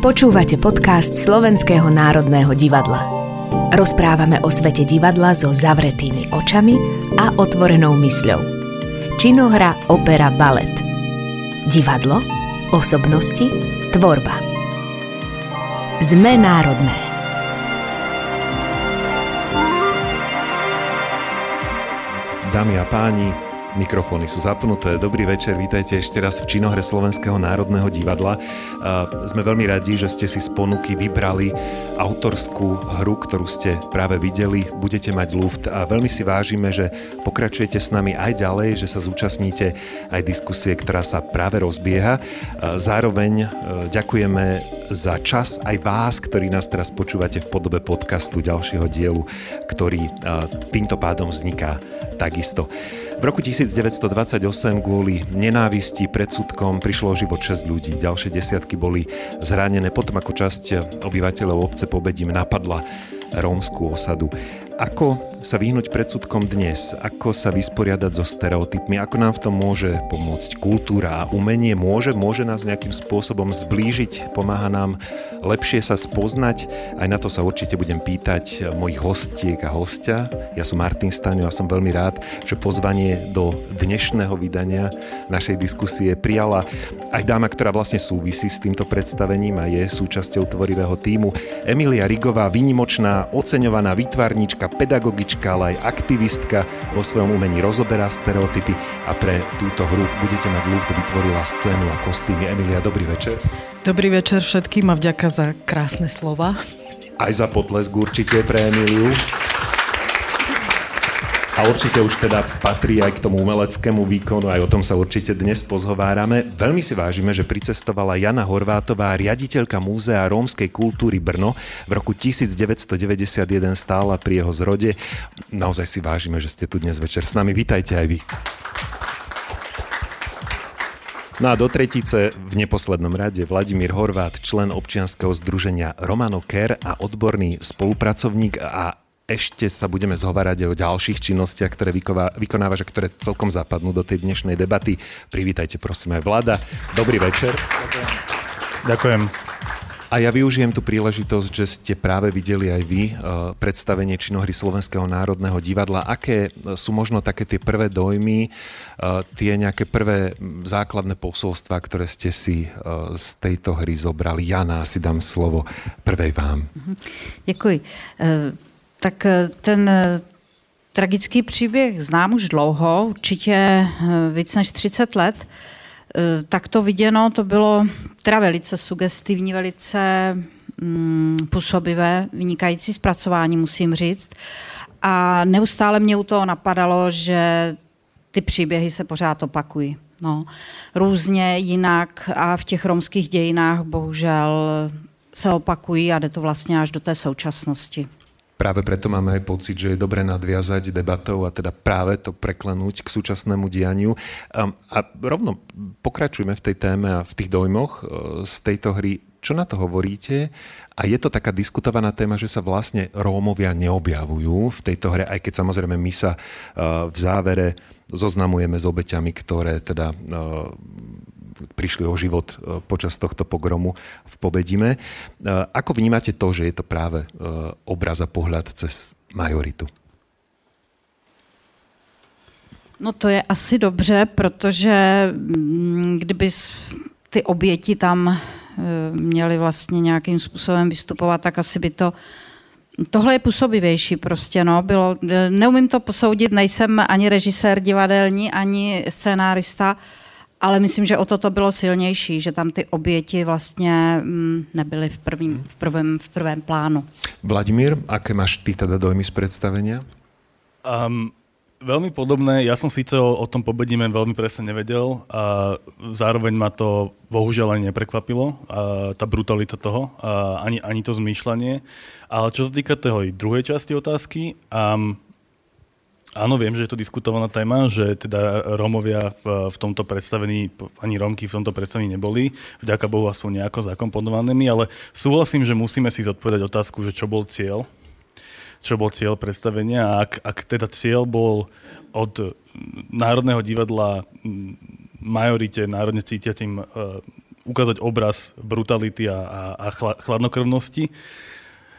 Počúvate podcast Slovenského národného divadla. Rozprávame o svete divadla so zavretými očami a otvorenou mysľou. Činohra, opera, balet. Divadlo, osobnosti, tvorba. Sme národné. Dámy a páni, Mikrofóny sú zapnuté. Dobrý večer, vítajte ešte raz v činohre Slovenského národného divadla. Sme veľmi radi, že ste si z ponuky vybrali autorskú hru, ktorú ste práve videli. Budete mať luft a veľmi si vážime, že pokračujete s nami aj ďalej, že sa zúčastníte aj diskusie, ktorá sa práve rozbieha. Zároveň e, ďakujeme za čas aj vás, ktorí nás teraz počúvate v podobe podcastu ďalšieho dielu, ktorý e, týmto pádom vzniká takisto. V roku 1928 kvôli nenávisti, predsudkom prišlo o život 6 ľudí, ďalšie desiatky boli zranené potom ako časť obyvateľov obce Pobedím napadla rómskú osadu. Ako sa vyhnúť predsudkom dnes? Ako sa vysporiadať so stereotypmi? Ako nám v tom môže pomôcť kultúra a umenie? Môže, môže nás nejakým spôsobom zblížiť? Pomáha nám lepšie sa spoznať? Aj na to sa určite budem pýtať mojich hostiek a hostia. Ja som Martin Staňo a som veľmi rád, že pozvanie do dnešného vydania našej diskusie prijala aj dáma, ktorá vlastne súvisí s týmto predstavením a je súčasťou tvorivého týmu. Emilia Rigová, výnimočná, oceňovaná výtvarníčka, pedagogička, ale aj aktivistka vo svojom umení rozoberá stereotypy a pre túto hru budete mať Luft vytvorila scénu a kostýmy. Emilia, dobrý večer. Dobrý večer všetkým a vďaka za krásne slova. Aj za potlesk určite pre Emiliu. A určite už teda patrí aj k tomu umeleckému výkonu, aj o tom sa určite dnes pozhovárame. Veľmi si vážime, že pricestovala Jana Horvátová, riaditeľka Múzea rómskej kultúry Brno. V roku 1991 stála pri jeho zrode. Naozaj si vážime, že ste tu dnes večer s nami. Vítajte aj vy. No a do tretice v neposlednom rade Vladimír Horvát, člen občianskeho združenia Romano Ker a odborný spolupracovník a ešte sa budeme zhovárať aj o ďalších činnostiach, ktoré vykonávaš a ktoré celkom zapadnú do tej dnešnej debaty. Privítajte prosím aj vláda. Dobrý večer. Ďakujem. A ja využijem tú príležitosť, že ste práve videli aj vy uh, predstavenie činohry Slovenského národného divadla. Aké sú možno také tie prvé dojmy, uh, tie nejaké prvé základné posolstva, ktoré ste si uh, z tejto hry zobrali? Jana, si dám slovo prvej vám. Děkuji. Tak eh, ten eh, tragický příběh znám už dlouho, určitě eh, víc než 30 let. Tak to viděno, to bylo teda velice sugestivní, velice mm, působivé, vynikající zpracování, musím říct. A neustále mě u toho napadalo, že ty příběhy se pořád opakují. No, různě jinak a v těch romských dějinách bohužel se opakují a jde to vlastně až do té současnosti. Práve preto máme aj pocit, že je dobre nadviazať debatou a teda práve to preklenúť k súčasnému dianiu. A rovno pokračujeme v tej téme a v tých dojmoch e, z tejto hry. Čo na to hovoríte? A je to taká diskutovaná téma, že sa vlastne Rómovia neobjavujú v tejto hre, aj keď samozrejme my sa e, v závere zoznamujeme s obeťami, ktoré teda e, prišli o život e, počas tohto pogromu v Pobedime. E, ako vnímate to, že je to práve e, obraz a pohľad cez majoritu? No to je asi dobře, protože mm, kdyby ty oběti tam měly vlastně nějakým způsobem vystupovat, tak asi by to Tohle je působivější prostě, no, bylo, neumím to posoudit, nejsem ani režisér divadelní, ani scénárista, ale myslím, že o to to bylo silnější, že tam ty oběti vlastně mm, nebyly v, prvním, v, prvém, v prvém plánu. Vladimír, aké máš ty teda dojmy z predstavenia? Um, veľmi podobné. Ja som síce o, o tom pobedíme veľmi presne nevedel a zároveň ma to bohužiaľ ani neprekvapilo, a tá brutalita toho, a ani, ani to zmýšľanie. Ale čo sa týka tej druhej časti otázky, um, Áno, viem, že je to diskutovaná téma, že teda Rómovia v, v tomto predstavení, ani Rómky v tomto predstavení neboli, vďaka Bohu aspoň nejako zakomponovanými, ale súhlasím, že musíme si zodpovedať otázku, že čo bol cieľ, čo bol cieľ predstavenia a ak, ak teda cieľ bol od Národného divadla majorite národne cítiacim ukázať obraz brutality a, a, a chladnokrvnosti,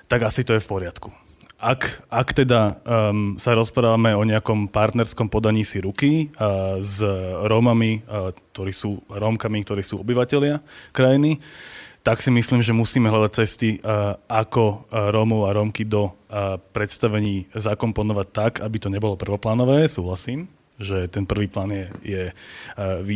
tak asi to je v poriadku. Ak, ak teda um, sa rozprávame o nejakom partnerskom podaní si ruky uh, s Rómami, uh, ktorí sú Rómkami, ktorí sú obyvateľia krajiny, tak si myslím, že musíme hľadať cesty, uh, ako uh, Rómov a Rómky do uh, predstavení zakomponovať tak, aby to nebolo prvoplánové, súhlasím že ten prvý plán je, je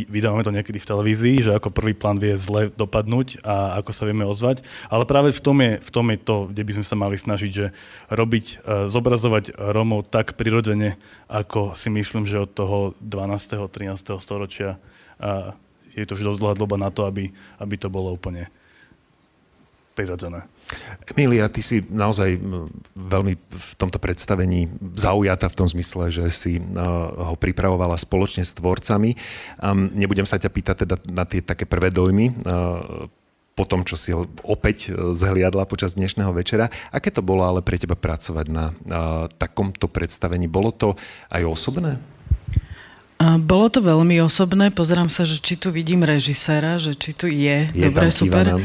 vydávame to niekedy v televízii, že ako prvý plán vie zle dopadnúť a ako sa vieme ozvať. Ale práve v tom je, v tom je to, kde by sme sa mali snažiť, že robiť, e, zobrazovať Rómov tak prirodzene, ako si myslím, že od toho 12. 13. storočia je to už dosť dlhá doba na to, aby, aby to bolo úplne prirodzené. Emilia, ty si naozaj veľmi v tomto predstavení zaujata v tom zmysle, že si ho pripravovala spoločne s tvorcami. Nebudem sa ťa pýtať teda na tie také prvé dojmy, po tom, čo si ho opäť e, zhliadla počas dnešného večera. Aké to bolo ale pre teba pracovať na takomto predstavení? Bolo to aj osobné? Bolo to veľmi osobné. Pozerám sa, že či tu vidím režiséra, že či tu je. Je Dobre, tam, super. Nám.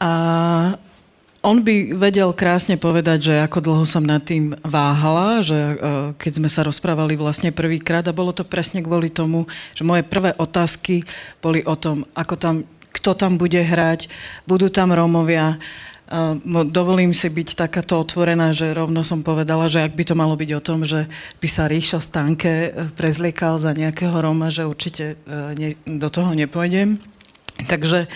A on by vedel krásne povedať, že ako dlho som nad tým váhala, že e, keď sme sa rozprávali vlastne prvýkrát a bolo to presne kvôli tomu, že moje prvé otázky boli o tom, ako tam, kto tam bude hrať, budú tam Rómovia, e, dovolím si byť takáto otvorená, že rovno som povedala, že ak by to malo byť o tom, že by sa Ríšo Stanke e, prezliekal za nejakého Róma, že určite do toho nepôjdem. Takže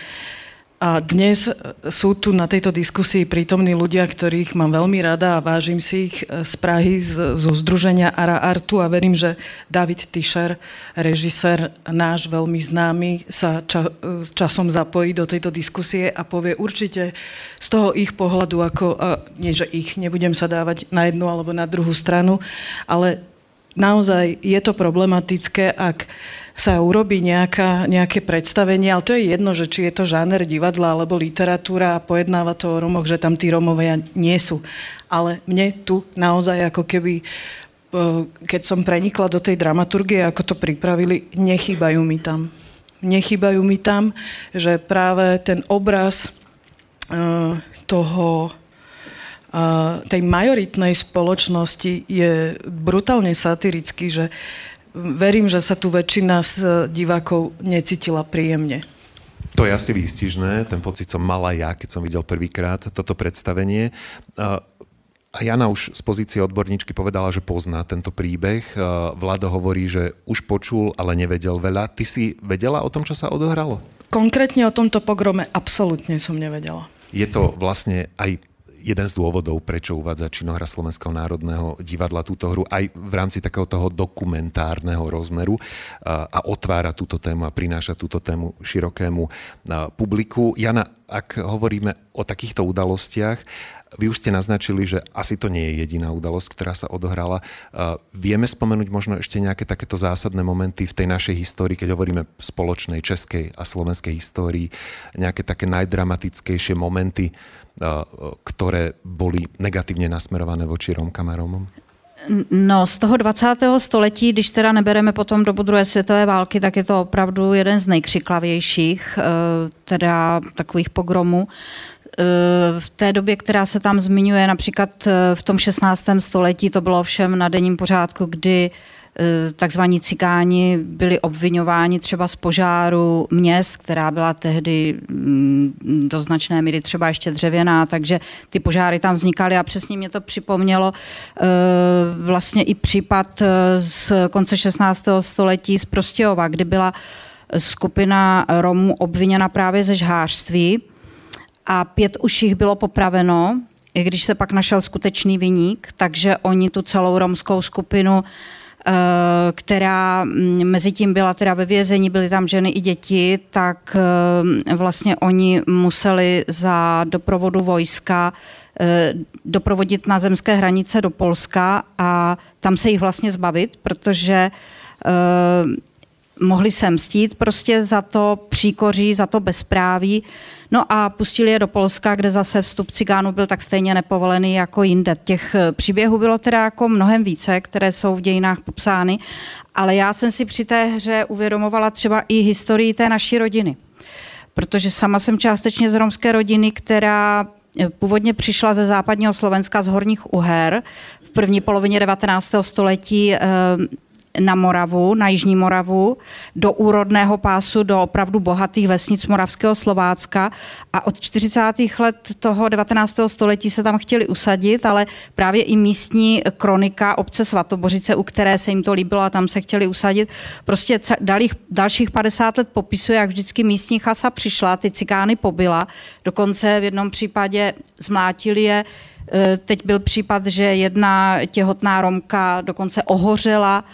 a dnes sú tu na tejto diskusii prítomní ľudia, ktorých mám veľmi rada a vážim si ich z Prahy, zo Združenia Ara Artu a verím, že David Tischer, režisér náš veľmi známy, sa ča, časom zapojí do tejto diskusie a povie určite z toho ich pohľadu, ako, nie že ich, nebudem sa dávať na jednu alebo na druhú stranu, ale naozaj je to problematické, ak sa urobí nejaká, nejaké predstavenie, ale to je jedno, že či je to žáner divadla alebo literatúra a pojednáva to o Romoch, že tam tí Romovia nie sú. Ale mne tu naozaj ako keby keď som prenikla do tej dramaturgie, ako to pripravili, nechýbajú mi tam. Nechýbajú mi tam, že práve ten obraz toho tej majoritnej spoločnosti je brutálne satirický, že verím, že sa tu väčšina z divákov necítila príjemne. To je asi výstižné, ten pocit som mala ja, keď som videl prvýkrát toto predstavenie. A Jana už z pozície odborníčky povedala, že pozná tento príbeh. Vlado hovorí, že už počul, ale nevedel veľa. Ty si vedela o tom, čo sa odohralo? Konkrétne o tomto pogrome absolútne som nevedela. Je to vlastne aj jeden z dôvodov, prečo uvádza činohra Slovenského národného divadla túto hru aj v rámci takého toho dokumentárneho rozmeru a, otvára túto tému a prináša túto tému širokému publiku. Jana, ak hovoríme o takýchto udalostiach, vy už ste naznačili, že asi to nie je jediná udalosť, ktorá sa odohrala. Vieme spomenúť možno ešte nejaké takéto zásadné momenty v tej našej histórii, keď hovoríme spoločnej českej a slovenskej histórii, nejaké také najdramatickejšie momenty, ktoré boli negatívne nasmerované voči Rómkam a Rómom? No, z toho 20. století, když teda nebereme potom dobu druhé světové války, tak je to opravdu jeden z nejkřiklavějších, e, teda takových pogromů. V té době, která se tam zmiňuje, například e, v tom 16. století, to bylo všem na denním pořádku, kdy Eh, takzvaní cikáni byli obvinováni třeba z požáru měst, která byla tehdy mm, do značné míry třeba ještě dřevěná, takže ty požáry tam vznikaly a přesně mě to připomnělo eh, vlastně i případ eh, z konce 16. století z Prostějova, kdy byla skupina Romů obviněna právě ze žhářství a pět už jich bylo popraveno, i když se pak našel skutečný vyník, takže oni tu celou romskou skupinu Eh, která mm, mezi tím byla teda ve vězení, byly tam ženy i děti, tak eh, vlastně oni museli za doprovodu vojska eh, doprovodit na zemské hranice do Polska a tam se jich vlastně zbavit, protože mohli se mstít prostě za to příkoří, za to bezpráví. No a pustili je do Polska, kde zase vstup cigánů byl tak stejně nepovolený jako jinde. Těch eh, příběhů bylo teda jako mnohem více, které jsou v dějinách popsány, ale já jsem si při té hře uvědomovala třeba i historii té naší rodiny protože sama jsem částečně z romské rodiny, která původně přišla ze západního Slovenska z Horních Uher v první polovině 19. století na Moravu, na Jižní Moravu, do úrodného pásu, do opravdu bohatých vesnic Moravského Slovácka a od 40. let toho 19. století se tam chtěli usadit, ale právě i místní kronika obce Svatobořice, u které se jim to líbilo a tam se chtěli usadit, prostě dalých, dalších 50 let popisuje, jak vždycky místní chasa přišla, ty cikány pobila, dokonce v jednom případě zmlátili je e, Teď byl případ, že jedna těhotná Romka dokonce ohořela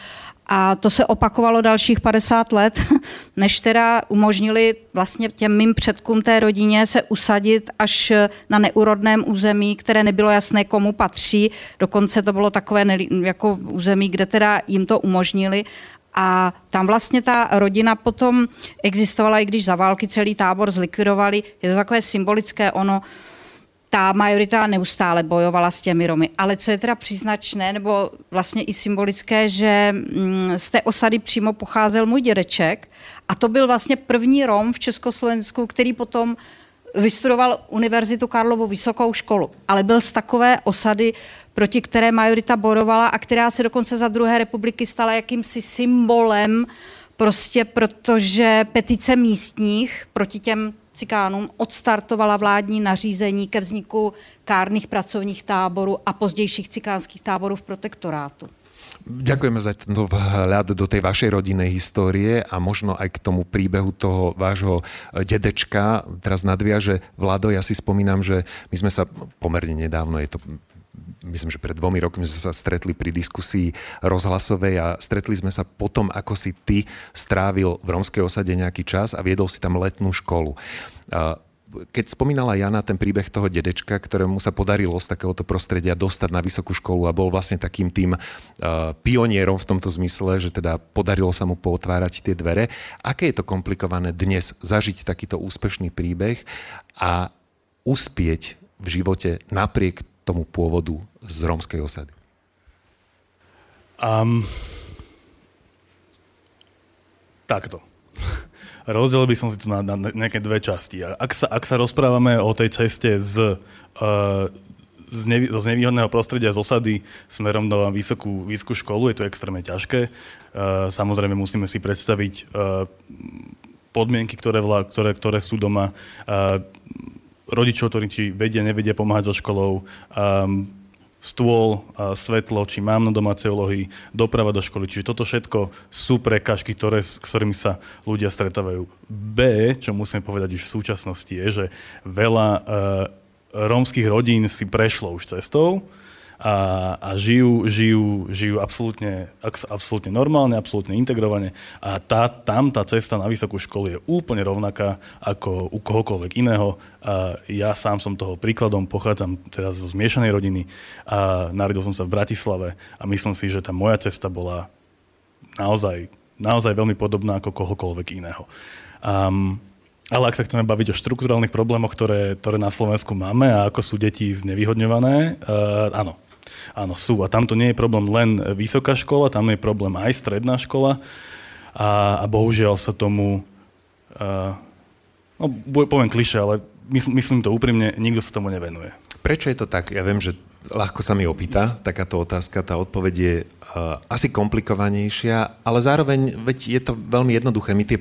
a to se opakovalo dalších 50 let, než teda umožnili vlastně těm mým předkům té rodině se usadit až na neúrodném území, které nebylo jasné, komu patří. Dokonce to bylo takové jako území, kde teda jim to umožnili. A tam vlastně ta rodina potom existovala, i když za války celý tábor zlikvidovali. Je to takové symbolické, ono ta majorita neustále bojovala s těmi Romy. Ale co je teda příznačné, nebo vlastně i symbolické, že mm, z té osady přímo pocházel můj dědeček a to byl vlastně první Rom v Československu, který potom vystudoval Univerzitu Karlovu vysokou školu, ale byl z takové osady, proti které majorita borovala a která se dokonce za druhé republiky stala jakýmsi symbolem, prostě protože petice místních proti těm cikánům odstartovala vládní nařízení ke vzniku kárnych pracovních táborů a pozdějších cikánskych táborů v protektorátu. Ďakujeme za tento vhľad do tej vašej rodinnej histórie a možno aj k tomu príbehu toho vášho dedečka. Teraz nadviaže Vlado, ja si spomínam, že my sme sa pomerne nedávno, je to myslím, že pred dvomi rokmi sme sa stretli pri diskusii rozhlasovej a stretli sme sa potom, ako si ty strávil v romskej osade nejaký čas a viedol si tam letnú školu. Keď spomínala Jana ten príbeh toho dedečka, ktorému sa podarilo z takéhoto prostredia dostať na vysokú školu a bol vlastne takým tým pionierom v tomto zmysle, že teda podarilo sa mu pootvárať tie dvere. Aké je to komplikované dnes zažiť takýto úspešný príbeh a uspieť v živote napriek tomu pôvodu z rómskej osady? Um, takto. Rozdelil by som si to na, na nejaké dve časti. Ak sa, ak sa rozprávame o tej ceste z, uh, z, nevý, zo znevýhodného prostredia z osady smerom do vysokú, vysokú školu, je to extrémne ťažké. Uh, samozrejme musíme si predstaviť uh, podmienky, ktoré, vla, ktoré, ktoré sú doma. Uh, rodičov, ktorí či vedia, nevedia pomáhať so školou, um, stôl, uh, svetlo, či mám na domácej úlohy, doprava do školy. Čiže toto všetko sú prekažky, ktoré, s ktorými sa ľudia stretávajú. B, čo musím povedať už v súčasnosti, je, že veľa uh, rómskych rodín si prešlo už cestou, a, a žijú, žijú, žijú absolútne, absolútne normálne, absolútne integrovane a tá, tam tá cesta na vysokú školu je úplne rovnaká ako u kohokoľvek iného. A ja sám som toho príkladom, pochádzam teda zo zmiešanej rodiny a narodil som sa v Bratislave a myslím si, že tá moja cesta bola naozaj, naozaj veľmi podobná ako kohokoľvek iného. Um, ale ak sa chceme baviť o štruktúrálnych problémoch, ktoré, ktoré na Slovensku máme a ako sú deti znevýhodňované, uh, áno, Áno, sú. A tam to nie je problém len vysoká škola, tam je problém aj stredná škola. A, a bohužiaľ sa tomu, uh, no poviem kliše, ale mysl, myslím to úprimne, nikto sa tomu nevenuje. Prečo je to tak? Ja viem, že ľahko sa mi opýta takáto otázka, tá odpoveď je uh, asi komplikovanejšia, ale zároveň veď je to veľmi jednoduché. My tie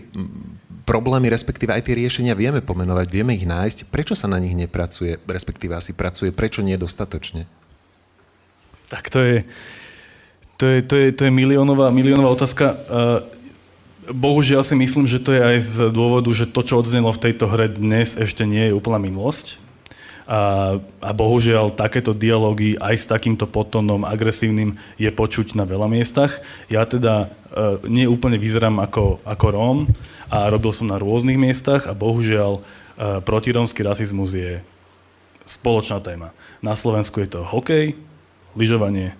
problémy, respektíve aj tie riešenia vieme pomenovať, vieme ich nájsť. Prečo sa na nich nepracuje, respektíve asi pracuje, prečo nie dostatočne? Tak to je, to je, to je, to je miliónová, miliónová otázka. Bohužiaľ si myslím, že to je aj z dôvodu, že to, čo odznelo v tejto hre dnes, ešte nie je úplná minulosť. A, a bohužiaľ takéto dialógy aj s takýmto potónom agresívnym je počuť na veľa miestach. Ja teda uh, nie úplne vyzerám ako, ako Róm a robil som na rôznych miestach a bohužiaľ uh, protirómsky rasizmus je spoločná téma. Na Slovensku je to hokej, lyžovanie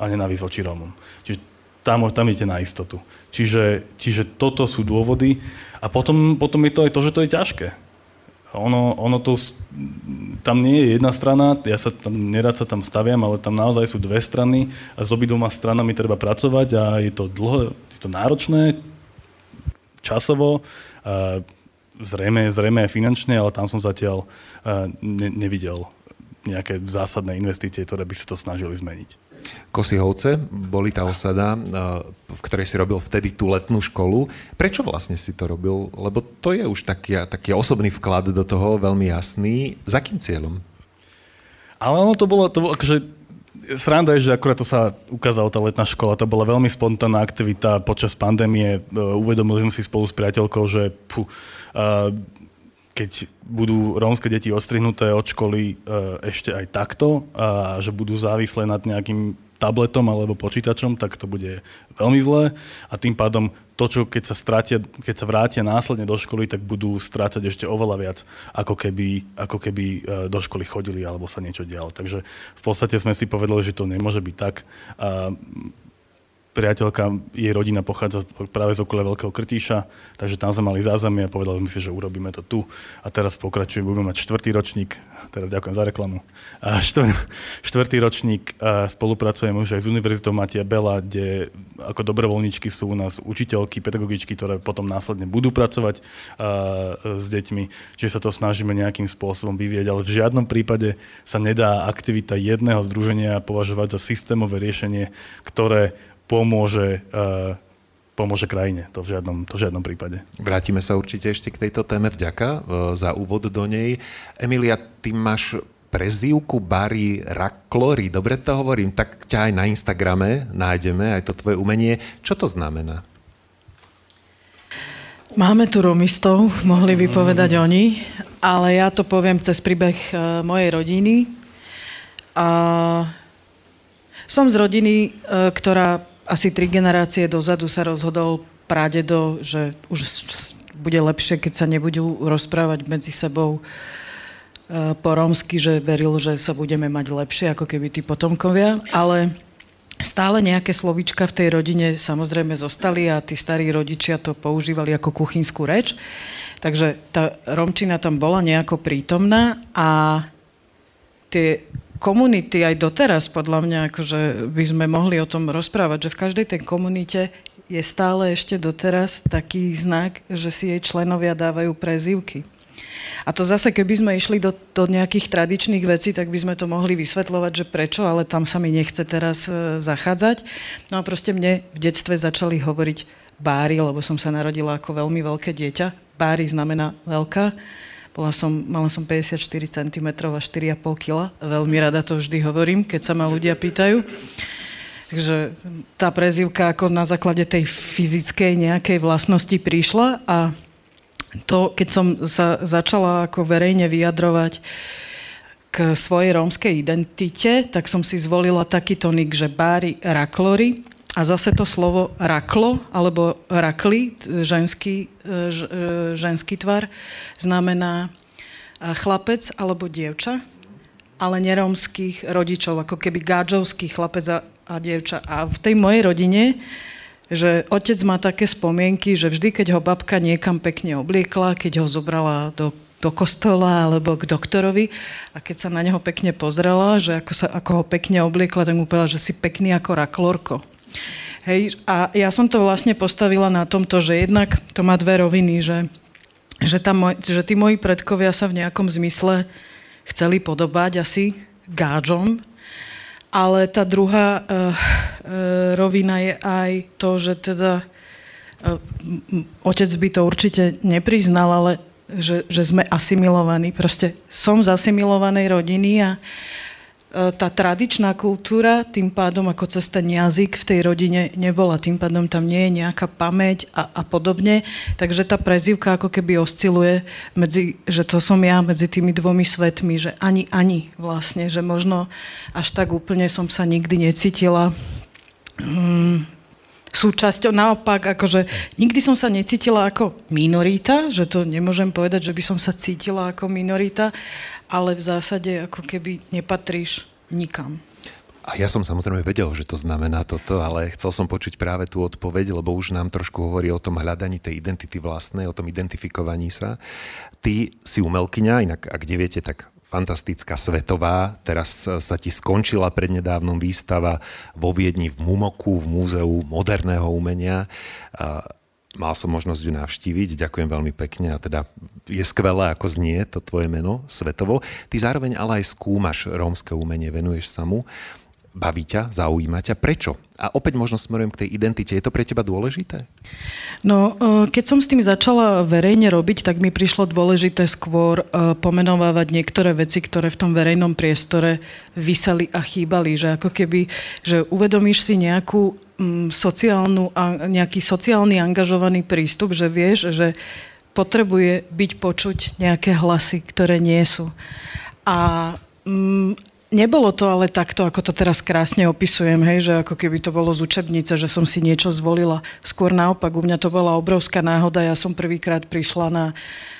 a nenávisť voči Rómom. Čiže tam, tam idete na istotu. Čiže, čiže toto sú dôvody. A potom, potom je to aj to, že to je ťažké. Ono, ono to, tam nie je jedna strana, ja sa tam, nerad sa tam staviam, ale tam naozaj sú dve strany a s obidvoma stranami treba pracovať a je to dlho, je to náročné, časovo. Zrejme, zrejme aj finančne, ale tam som zatiaľ ne, nevidel nejaké zásadné investície, ktoré by sa to snažili zmeniť. Kosihovce boli tá osada, v ktorej si robil vtedy tú letnú školu. Prečo vlastne si to robil? Lebo to je už taký, taký osobný vklad do toho, veľmi jasný. Za akým cieľom? Ale ono to bolo, to bolo akože Sranda je, že akurát to sa ukázala tá letná škola, to bola veľmi spontánna aktivita počas pandémie. E, uvedomili sme si spolu s priateľkou, že pú, uh, keď budú rómske deti ostrihnuté od školy uh, ešte aj takto a že budú závislé nad nejakým tabletom alebo počítačom, tak to bude veľmi zlé a tým pádom to, čo keď sa, stratia, keď sa vrátia následne do školy, tak budú strácať ešte oveľa viac, ako keby, ako keby e, do školy chodili alebo sa niečo dialo. Takže v podstate sme si povedali, že to nemôže byť tak. A priateľka, jej rodina pochádza práve z okolia Veľkého Krtíša, takže tam sme mali zázemie a povedali sme si, že urobíme to tu. A teraz pokračujeme, budeme mať štvrtý ročník, teraz ďakujem za reklamu, a štvr, štvrtý ročník a spolupracujeme už aj s Univerzitou Matia Bela, kde ako dobrovoľníčky sú u nás učiteľky, pedagogičky, ktoré potom následne budú pracovať a, s deťmi, čiže sa to snažíme nejakým spôsobom vyvieť, ale v žiadnom prípade sa nedá aktivita jedného združenia považovať za systémové riešenie, ktoré pomôže, uh, pomôže krajine. To v, žiadnom, to v žiadnom prípade. Vrátime sa určite ešte k tejto téme. Vďaka uh, za úvod do nej. Emilia, ty máš prezývku Barry Raklory, dobre to hovorím, tak ťa aj na Instagrame nájdeme, aj to tvoje umenie. Čo to znamená? Máme tu romistov, mohli by povedať oni, ale ja to poviem cez príbeh uh, mojej rodiny. A som z rodiny, ktorá asi tri generácie dozadu sa rozhodol pradedo, že už bude lepšie, keď sa nebudú rozprávať medzi sebou e, po rómsky, že veril, že sa budeme mať lepšie, ako keby tí potomkovia, ale stále nejaké slovička v tej rodine samozrejme zostali a tí starí rodičia to používali ako kuchynskú reč. Takže tá romčina tam bola nejako prítomná a tie komunity aj doteraz, podľa mňa, akože by sme mohli o tom rozprávať, že v každej tej komunite je stále ešte doteraz taký znak, že si jej členovia dávajú prezývky. A to zase, keby sme išli do, do nejakých tradičných vecí, tak by sme to mohli vysvetľovať, že prečo, ale tam sa mi nechce teraz e, zachádzať. No a proste mne v detstve začali hovoriť bári, lebo som sa narodila ako veľmi veľké dieťa. Bári znamená veľká. Bola som, mala som 54 cm a 4,5 kg. Veľmi rada to vždy hovorím, keď sa ma ľudia pýtajú. Takže tá prezivka ako na základe tej fyzickej nejakej vlastnosti prišla a to, keď som sa začala ako verejne vyjadrovať k svojej rómskej identite, tak som si zvolila taký tonik, že bári raklory, a zase to slovo raklo, alebo rakli, ženský, e, e, ženský tvar, znamená e, chlapec alebo dievča, ale nerómskych rodičov, ako keby gádžovský chlapec a, a dievča. A v tej mojej rodine, že otec má také spomienky, že vždy, keď ho babka niekam pekne obliekla, keď ho zobrala do do kostola alebo k doktorovi a keď sa na neho pekne pozrela, že ako, sa, ako ho pekne obliekla, tak mu povedala, že si pekný ako raklorko. Hej, a ja som to vlastne postavila na tomto, že jednak to má dve roviny, že, že, tam, že tí moji predkovia sa v nejakom zmysle chceli podobať asi gáčom, ale tá druhá uh, uh, rovina je aj to, že teda uh, otec by to určite nepriznal, ale že, že sme asimilovaní. Proste som z asimilovanej rodiny a tá tradičná kultúra tým pádom ako cez ten jazyk v tej rodine nebola. Tým pádom tam nie je nejaká pamäť a, a podobne. Takže tá prezivka ako keby osciluje medzi, že to som ja medzi tými dvomi svetmi, že ani, ani vlastne, že možno až tak úplne som sa nikdy necítila hmm, súčasťou. Naopak, akože nikdy som sa necítila ako minorita, že to nemôžem povedať, že by som sa cítila ako minorita, ale v zásade ako keby nepatríš nikam. A ja som samozrejme vedel, že to znamená toto, ale chcel som počuť práve tú odpoveď, lebo už nám trošku hovorí o tom hľadaní tej identity vlastnej, o tom identifikovaní sa. Ty si umelkyňa, inak ak neviete, tak fantastická svetová. Teraz sa ti skončila prednedávnom výstava vo Viedni v Mumoku, v Múzeu moderného umenia. Mal som možnosť ju navštíviť, ďakujem veľmi pekne a teda je skvelé, ako znie to tvoje meno svetovo. Ty zároveň ale aj skúmaš rómske umenie, venuješ sa mu. Baví ťa, zaujíma ťa. Prečo? A opäť možno smerujem k tej identite. Je to pre teba dôležité? No, e, keď som s tým začala verejne robiť, tak mi prišlo dôležité skôr e, pomenovávať niektoré veci, ktoré v tom verejnom priestore vyseli a chýbali. Že ako keby, že uvedomíš si nejakú sociálnu, nejaký sociálny angažovaný prístup, že vieš, že potrebuje byť počuť nejaké hlasy, ktoré nie sú. A mm, Nebolo to ale takto, ako to teraz krásne opisujem, hej, že ako keby to bolo z učebnice, že som si niečo zvolila. Skôr naopak, u mňa to bola obrovská náhoda. Ja som prvýkrát prišla na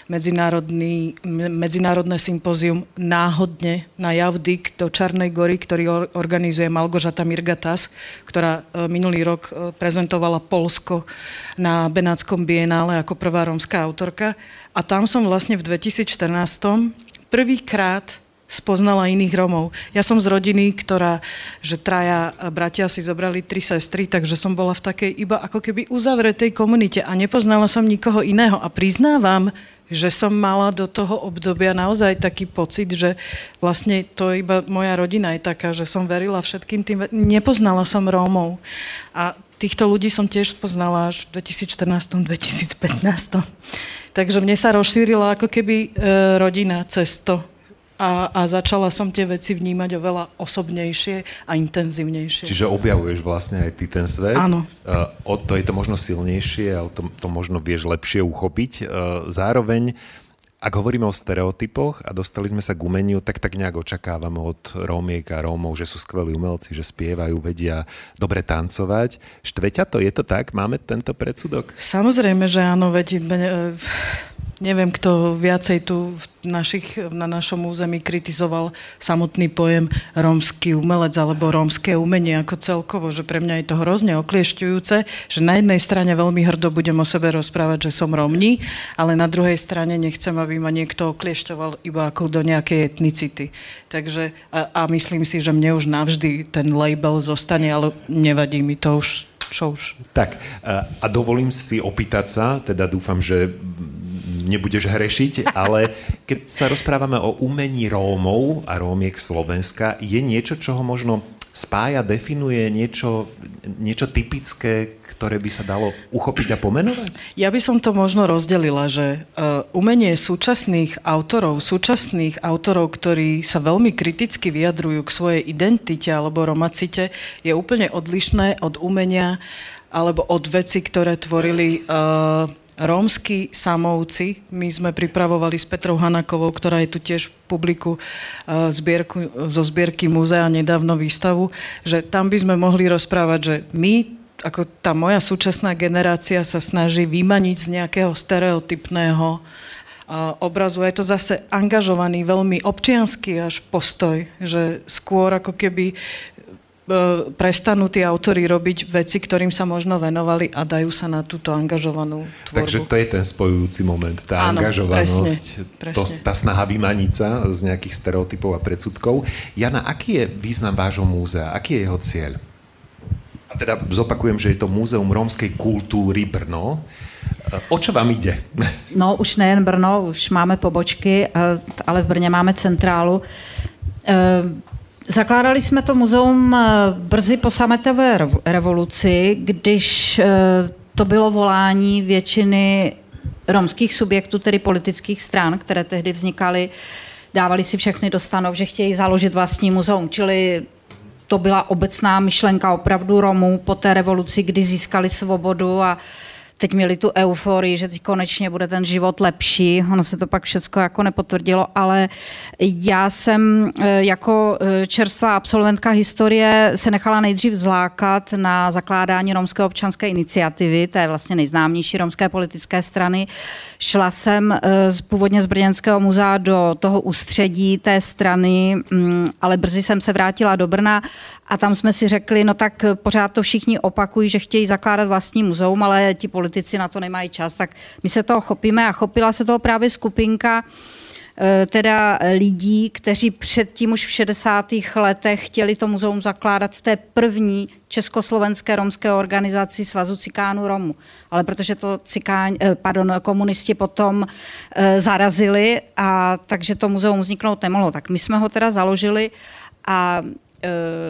medzinárodný, medzinárodné sympózium náhodne na Javdik do Čarnej gory, ktorý organizuje Malgožata Mirgatas, ktorá e, minulý rok e, prezentovala Polsko na Benátskom bienále ako prvá rómska autorka. A tam som vlastne v 2014 prvýkrát spoznala iných Romov. Ja som z rodiny, ktorá, že traja bratia si zobrali tri sestry, takže som bola v takej iba ako keby uzavretej komunite a nepoznala som nikoho iného. A priznávam, že som mala do toho obdobia naozaj taký pocit, že vlastne to iba moja rodina je taká, že som verila všetkým tým, nepoznala som Rómov. A týchto ľudí som tiež poznala až v 2014-2015. Takže mne sa rozšírila ako keby e, rodina cez to, a, a začala som tie veci vnímať oveľa osobnejšie a intenzívnejšie. Čiže objavuješ vlastne aj ty ten svet. Áno. Uh, o to je to možno silnejšie a o to, to možno vieš lepšie uchopiť. Uh, zároveň ak hovoríme o stereotypoch a dostali sme sa k umeniu, tak tak nejak očakávame od Rómiek a Rómov, že sú skvelí umelci, že spievajú, vedia dobre tancovať. Štveťa to? Je to tak? Máme tento predsudok? Samozrejme, že áno, veď Neviem, kto viacej tu v našich, na našom území kritizoval samotný pojem rómsky umelec alebo rómske umenie ako celkovo, že pre mňa je to hrozne okliešťujúce, že na jednej strane veľmi hrdo budem o sebe rozprávať, že som romní, ale na druhej strane nechcem, aby ma niekto okliešťoval iba ako do nejakej etnicity. Takže a, a myslím si, že mne už navždy ten label zostane, ale nevadí mi to už čo už. Tak, a dovolím si opýtať sa, teda dúfam, že nebudeš hrešiť, ale keď sa rozprávame o umení Rómov a Rómiek Slovenska, je niečo, čo ho možno spája, definuje niečo, niečo typické, ktoré by sa dalo uchopiť a pomenovať? Ja by som to možno rozdelila, že uh, umenie súčasných autorov, súčasných autorov, ktorí sa veľmi kriticky vyjadrujú k svojej identite alebo romacite, je úplne odlišné od umenia alebo od veci, ktoré tvorili uh, rómsky samovci. My sme pripravovali s Petrou Hanakovou, ktorá je tu tiež publiku e, zbierku, zo zbierky múzea nedávno výstavu, že tam by sme mohli rozprávať, že my ako tá moja súčasná generácia sa snaží vymaniť z nejakého stereotypného e, obrazu. Je to zase angažovaný, veľmi občianský až postoj, že skôr ako keby prestanú tí autory robiť veci, ktorým sa možno venovali a dajú sa na túto angažovanú tvorbu. Takže to je ten spojujúci moment, tá Áno, angažovanosť, presne, presne. To, tá snaha vymaniť sa z nejakých stereotypov a predsudkov. Jana, aký je význam vášho múzea? Aký je jeho cieľ? A teda zopakujem, že je to Múzeum rómskej kultúry Brno. O čo vám ide? No, už nejen Brno, už máme pobočky, ale v Brně máme centrálu. Zakládali jsme to muzeum eh, brzy po sametové revoluci, když eh, to bylo volání většiny romských subjektů, tedy politických stran, které tehdy vznikaly, dávali si všechny do stanov, že chtějí založit vlastní muzeum. Čili to byla obecná myšlenka opravdu Romů po té revoluci, kdy získali svobodu a uh, teď měli tu euforii, že teď konečně bude ten život lepší. Ono se to pak všechno jako nepotvrdilo, ale já jsem e, jako e, čerstvá absolventka historie se nechala nejdřív zlákat na zakládání romské občanské iniciativy, je vlastně nejznámější romské politické strany. Šla jsem e, původně z Brněnského muzea do toho ústředí té strany, mm, ale brzy jsem se vrátila do Brna a tam jsme si řekli, no tak pořád to všichni opakují, že chtějí zakládat vlastní muzeum, ale ti politici na to nemají čas, tak my se toho chopíme a chopila se toho právě skupinka eh, teda lidí, kteří předtím už v 60. letech chtěli to muzeum zakládat v té první československé romské organizaci Svazu cikánů Romu. Ale protože to cikán, eh, pardon, komunisti potom zarazili, a takže to muzeum vzniknout nemohlo. Tak my jsme ho teda založili a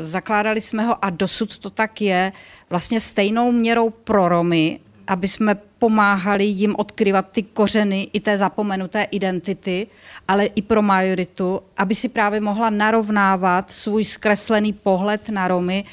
zakládali jsme ho a dosud to tak je vlastně stejnou měrou pro Romy aby jsme pomáhali jim odkryvat ty kořeny i té zapomenuté identity, ale i pro majoritu, aby si právě mohla narovnávat svůj zkreslený pohled na Romy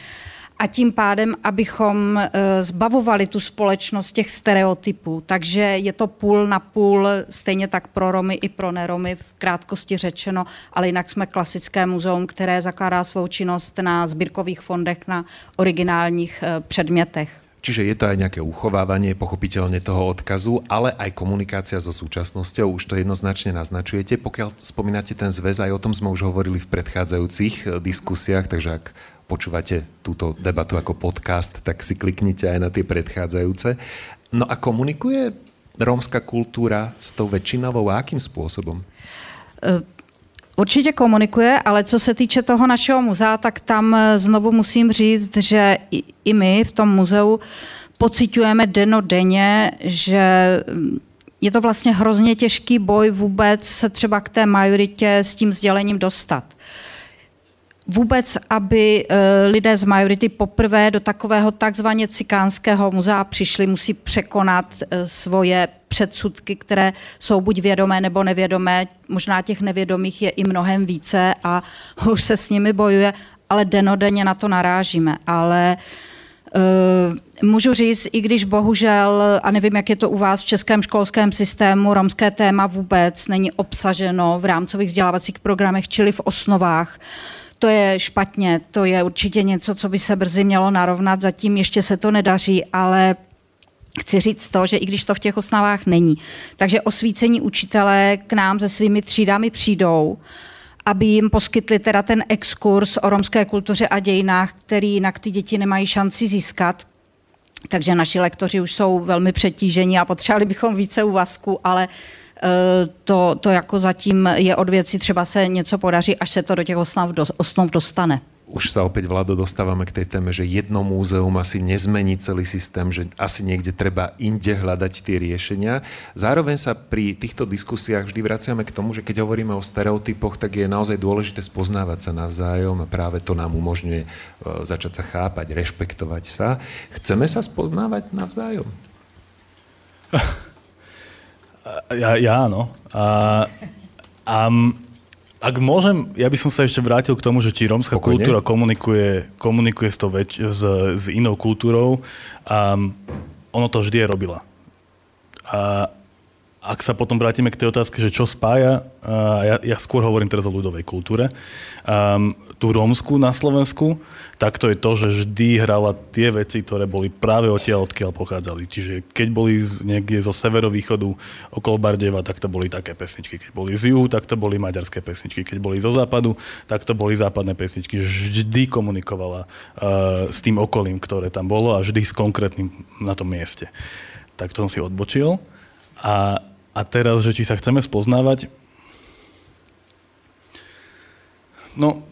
a tím pádem, abychom e, zbavovali tu společnost těch stereotypů. Takže je to půl na půl, stejně tak pro Romy i pro neromy, v krátkosti řečeno, ale jinak jsme klasické muzeum, které zakládá svou činnost na sbírkových fondech, na originálních e, předmětech. Čiže je to aj nejaké uchovávanie pochopiteľne toho odkazu, ale aj komunikácia so súčasnosťou, už to jednoznačne naznačujete. Pokiaľ spomínate ten zväz, aj o tom sme už hovorili v predchádzajúcich eh, diskusiách, takže ak počúvate túto debatu ako podcast, tak si kliknite aj na tie predchádzajúce. No a komunikuje rómska kultúra s tou väčšinovou a akým spôsobom? Uh Určitě komunikuje, ale co se týče toho našeho muzea, tak tam eh, znovu musím říct, že i, i my v tom muzeu pocitujeme denodenně, že mm, je to vlastně hrozně těžký boj vůbec se třeba k té majoritě s tím sdělením dostat. Vůbec, aby eh, lidé z majority poprvé do takového takzvaně cikánského muzea přišli, musí překonat eh, svoje předsudky, které jsou buď vědomé nebo nevědomé. Možná těch nevědomých je i mnohem více a už se s nimi bojuje, ale denodenně na to narážíme. Ale Uh, můžu říct, i když bohužel, a nevím, jak je to u vás v českém školském systému, romské téma vůbec není obsaženo v rámcových vzdělávacích programech, čili v osnovách. To je špatně, to je určitě něco, co by se brzy mělo narovnat, zatím ještě se to nedaří, ale chci říct to, že i když to v těch osnovách není, takže osvícení učitelé k nám se svými třídami přijdou, aby jim poskytli teda ten exkurs o romské kultuře a dějinách, který jinak ty děti nemají šanci získat. Takže naši lektoři už jsou velmi přetížení a potřebovali bychom více úvazku, ale to, to jako zatím je od věci, třeba se něco podaří, až se to do těch osnov, do, osnov dostane už sa opäť, Vlado, dostávame k tej téme, že jedno múzeum asi nezmení celý systém, že asi niekde treba inde hľadať tie riešenia. Zároveň sa pri týchto diskusiách vždy vraciame k tomu, že keď hovoríme o stereotypoch, tak je naozaj dôležité spoznávať sa navzájom a práve to nám umožňuje e, začať sa chápať, rešpektovať sa. Chceme sa spoznávať navzájom? Ja, ja áno. A, a ak môžem, ja by som sa ešte vrátil k tomu, že či rómska Pokojne. kultúra komunikuje, komunikuje s, to väč- s, s inou kultúrou. Um, ono to vždy je robila. A ak sa potom vrátime k tej otázke, že čo spája, ja, ja skôr hovorím teraz o ľudovej kultúre, um, tú rómsku na Slovensku, tak to je to, že vždy hrala tie veci, ktoré boli práve odtiaľ, odkiaľ pochádzali. Čiže keď boli z, niekde zo severovýchodu okolo Bardeva, tak to boli také pesničky. Keď boli z juhu, tak to boli maďarské pesničky. Keď boli zo západu, tak to boli západné pesničky. Vždy komunikovala uh, s tým okolím, ktoré tam bolo a vždy s konkrétnym na tom mieste. Tak to som si odbočil. A, a teraz, že či sa chceme spoznávať, no,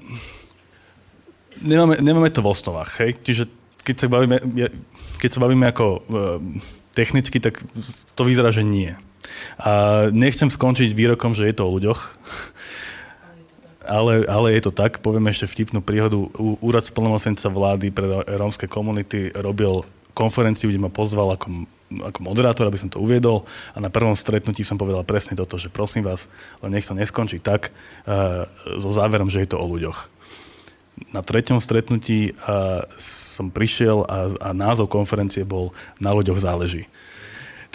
nemáme, nemáme to v osnovách, hej? Čiže keď sa bavíme, keď sa bavíme ako e, technicky, tak to vyzerá, že nie. A nechcem skončiť výrokom, že je to o ľuďoch, ale, ale je to tak. Poviem ešte vtipnú príhodu. Úrad splnomocenca vlády pre rómske komunity robil konferenciu, kde ma pozval ako, ako moderátor, aby som to uviedol a na prvom stretnutí som povedal presne toto, že prosím vás, len nech to neskončí tak, uh, so záverom, že je to o ľuďoch na treťom stretnutí uh, som prišiel a, a názov konferencie bol Na ľuďoch záleží.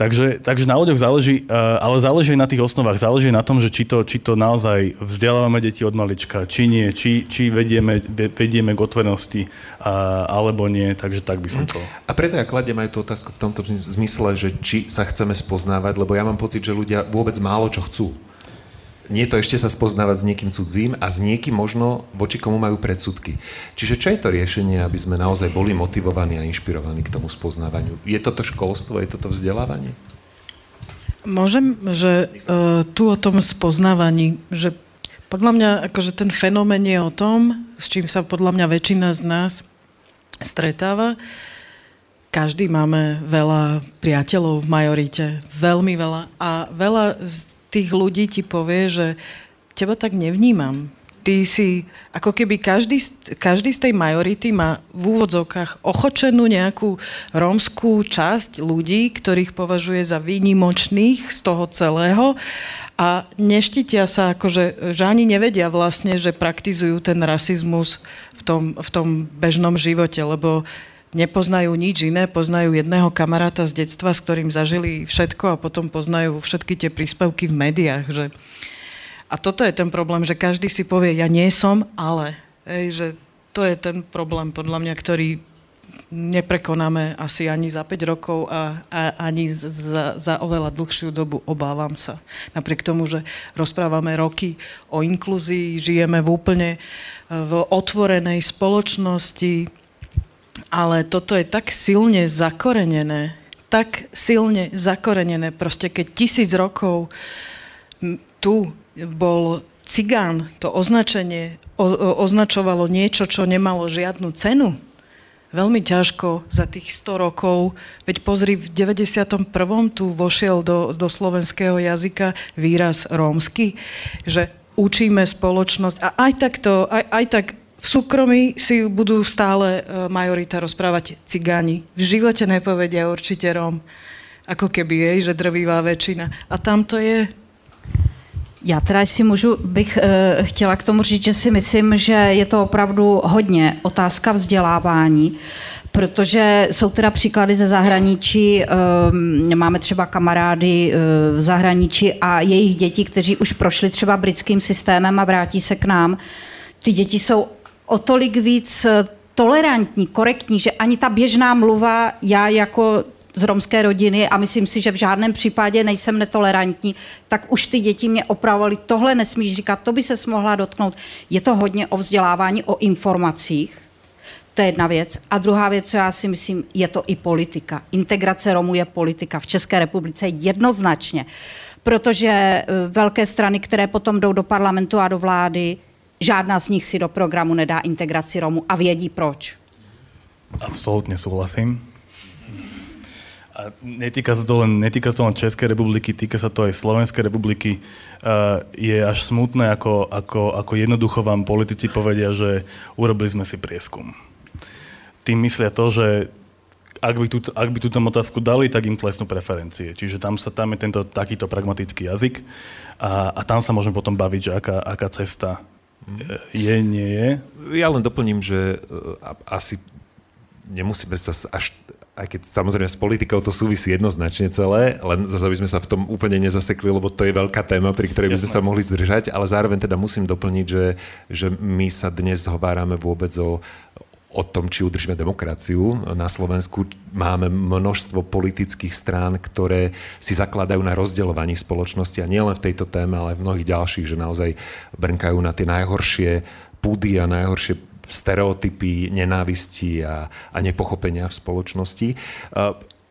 Takže, takže na ľuďoch záleží, uh, ale záleží na tých osnovách. Záleží na tom, že či to, či to naozaj vzdelávame deti od malička, či nie, či, či vedieme, vedieme k otvorenosti, uh, alebo nie. Takže tak by som to... A preto ja kladiem aj tú otázku v tomto zmysle, že či sa chceme spoznávať, lebo ja mám pocit, že ľudia vôbec málo čo chcú nie to ešte sa spoznávať s niekým cudzím a s niekým možno voči komu majú predsudky. Čiže čo je to riešenie, aby sme naozaj boli motivovaní a inšpirovaní k tomu spoznávaniu? Je toto školstvo, je toto vzdelávanie? Môžem, že uh, tu o tom spoznávaní, že podľa mňa akože ten fenomén je o tom, s čím sa podľa mňa väčšina z nás stretáva. Každý máme veľa priateľov v majorite, veľmi veľa. A veľa tých ľudí ti povie, že teba tak nevnímam. Ty si, ako keby každý, každý z tej majority má v úvodzovkách ochočenú nejakú rómskú časť ľudí, ktorých považuje za výnimočných z toho celého a neštítia sa, akože, že ani nevedia vlastne, že praktizujú ten rasizmus v tom, v tom bežnom živote, lebo nepoznajú nič iné, poznajú jedného kamaráta z detstva, s ktorým zažili všetko a potom poznajú všetky tie príspevky v médiách. Že... A toto je ten problém, že každý si povie, ja nie som, ale. Ej, že to je ten problém, podľa mňa, ktorý neprekonáme asi ani za 5 rokov a, a ani za, za oveľa dlhšiu dobu, obávam sa. Napriek tomu, že rozprávame roky o inklúzii, žijeme v úplne v otvorenej spoločnosti, ale toto je tak silne zakorenené, tak silne zakorenené, proste keď tisíc rokov tu bol cigán, to označenie o, o, označovalo niečo, čo nemalo žiadnu cenu. Veľmi ťažko za tých 100 rokov, veď pozri, v 91. tu vošiel do, do slovenského jazyka výraz rómsky, že učíme spoločnosť a aj tak to, aj, aj tak v súkromí si budú stále e, majorita rozprávať cigáni. V živote nepovedia určite Róm. Ako keby jej, že drvivá väčšina. A tam to je já teda, si můžu, bych e, chtěla k tomu říct, že si myslím, že je to opravdu hodně otázka vzdělávání, protože jsou teda příklady ze zahraničí, e, máme třeba kamarády e, v zahraničí a jejich děti, kteří už prošli třeba britským systémem a vrátí se k nám, ty děti jsou o tolik víc eh, tolerantní, korektní, že ani ta běžná mluva, já jako z romské rodiny a myslím si, že v žádném případě nejsem netolerantní, tak už ty děti mě opravovali, tohle nesmíš říkat, to by se mohla dotknout. Je to hodně o vzdělávání, o informacích, to je jedna věc. A druhá věc, co já si myslím, je to i politika. Integrace Romů je politika. V České republice jednoznačně. Protože eh, velké strany, které potom jdou do parlamentu a do vlády, Žádná z nich si do programu nedá integraci Romu a vědí proč. Absolutne súhlasím. A netýka sa, to len, netýka sa to len Českej republiky, týka sa to aj Slovenskej republiky. Uh, je až smutné, ako, ako, ako jednoducho vám politici povedia, že urobili sme si prieskum. Tým myslia to, že ak by, tú, ak by túto otázku dali, tak im klesnú preferencie. Čiže tam, sa, tam je tento takýto pragmatický jazyk a, a tam sa môžeme potom baviť, že aká, aká cesta je, nie je? Ja len doplním, že uh, asi nemusíme sa až aj keď samozrejme s politikou to súvisí jednoznačne celé, len zase by sme sa v tom úplne nezasekli, lebo to je veľká téma, pri ktorej by sme sa mohli zdržať, ale zároveň teda musím doplniť, že, že my sa dnes hovárame vôbec o, o tom, či udržíme demokraciu. Na Slovensku máme množstvo politických strán, ktoré si zakladajú na rozdeľovaní spoločnosti a nielen v tejto téme, ale aj v mnohých ďalších, že naozaj brnkajú na tie najhoršie púdy a najhoršie stereotypy, nenávisti a, a nepochopenia v spoločnosti.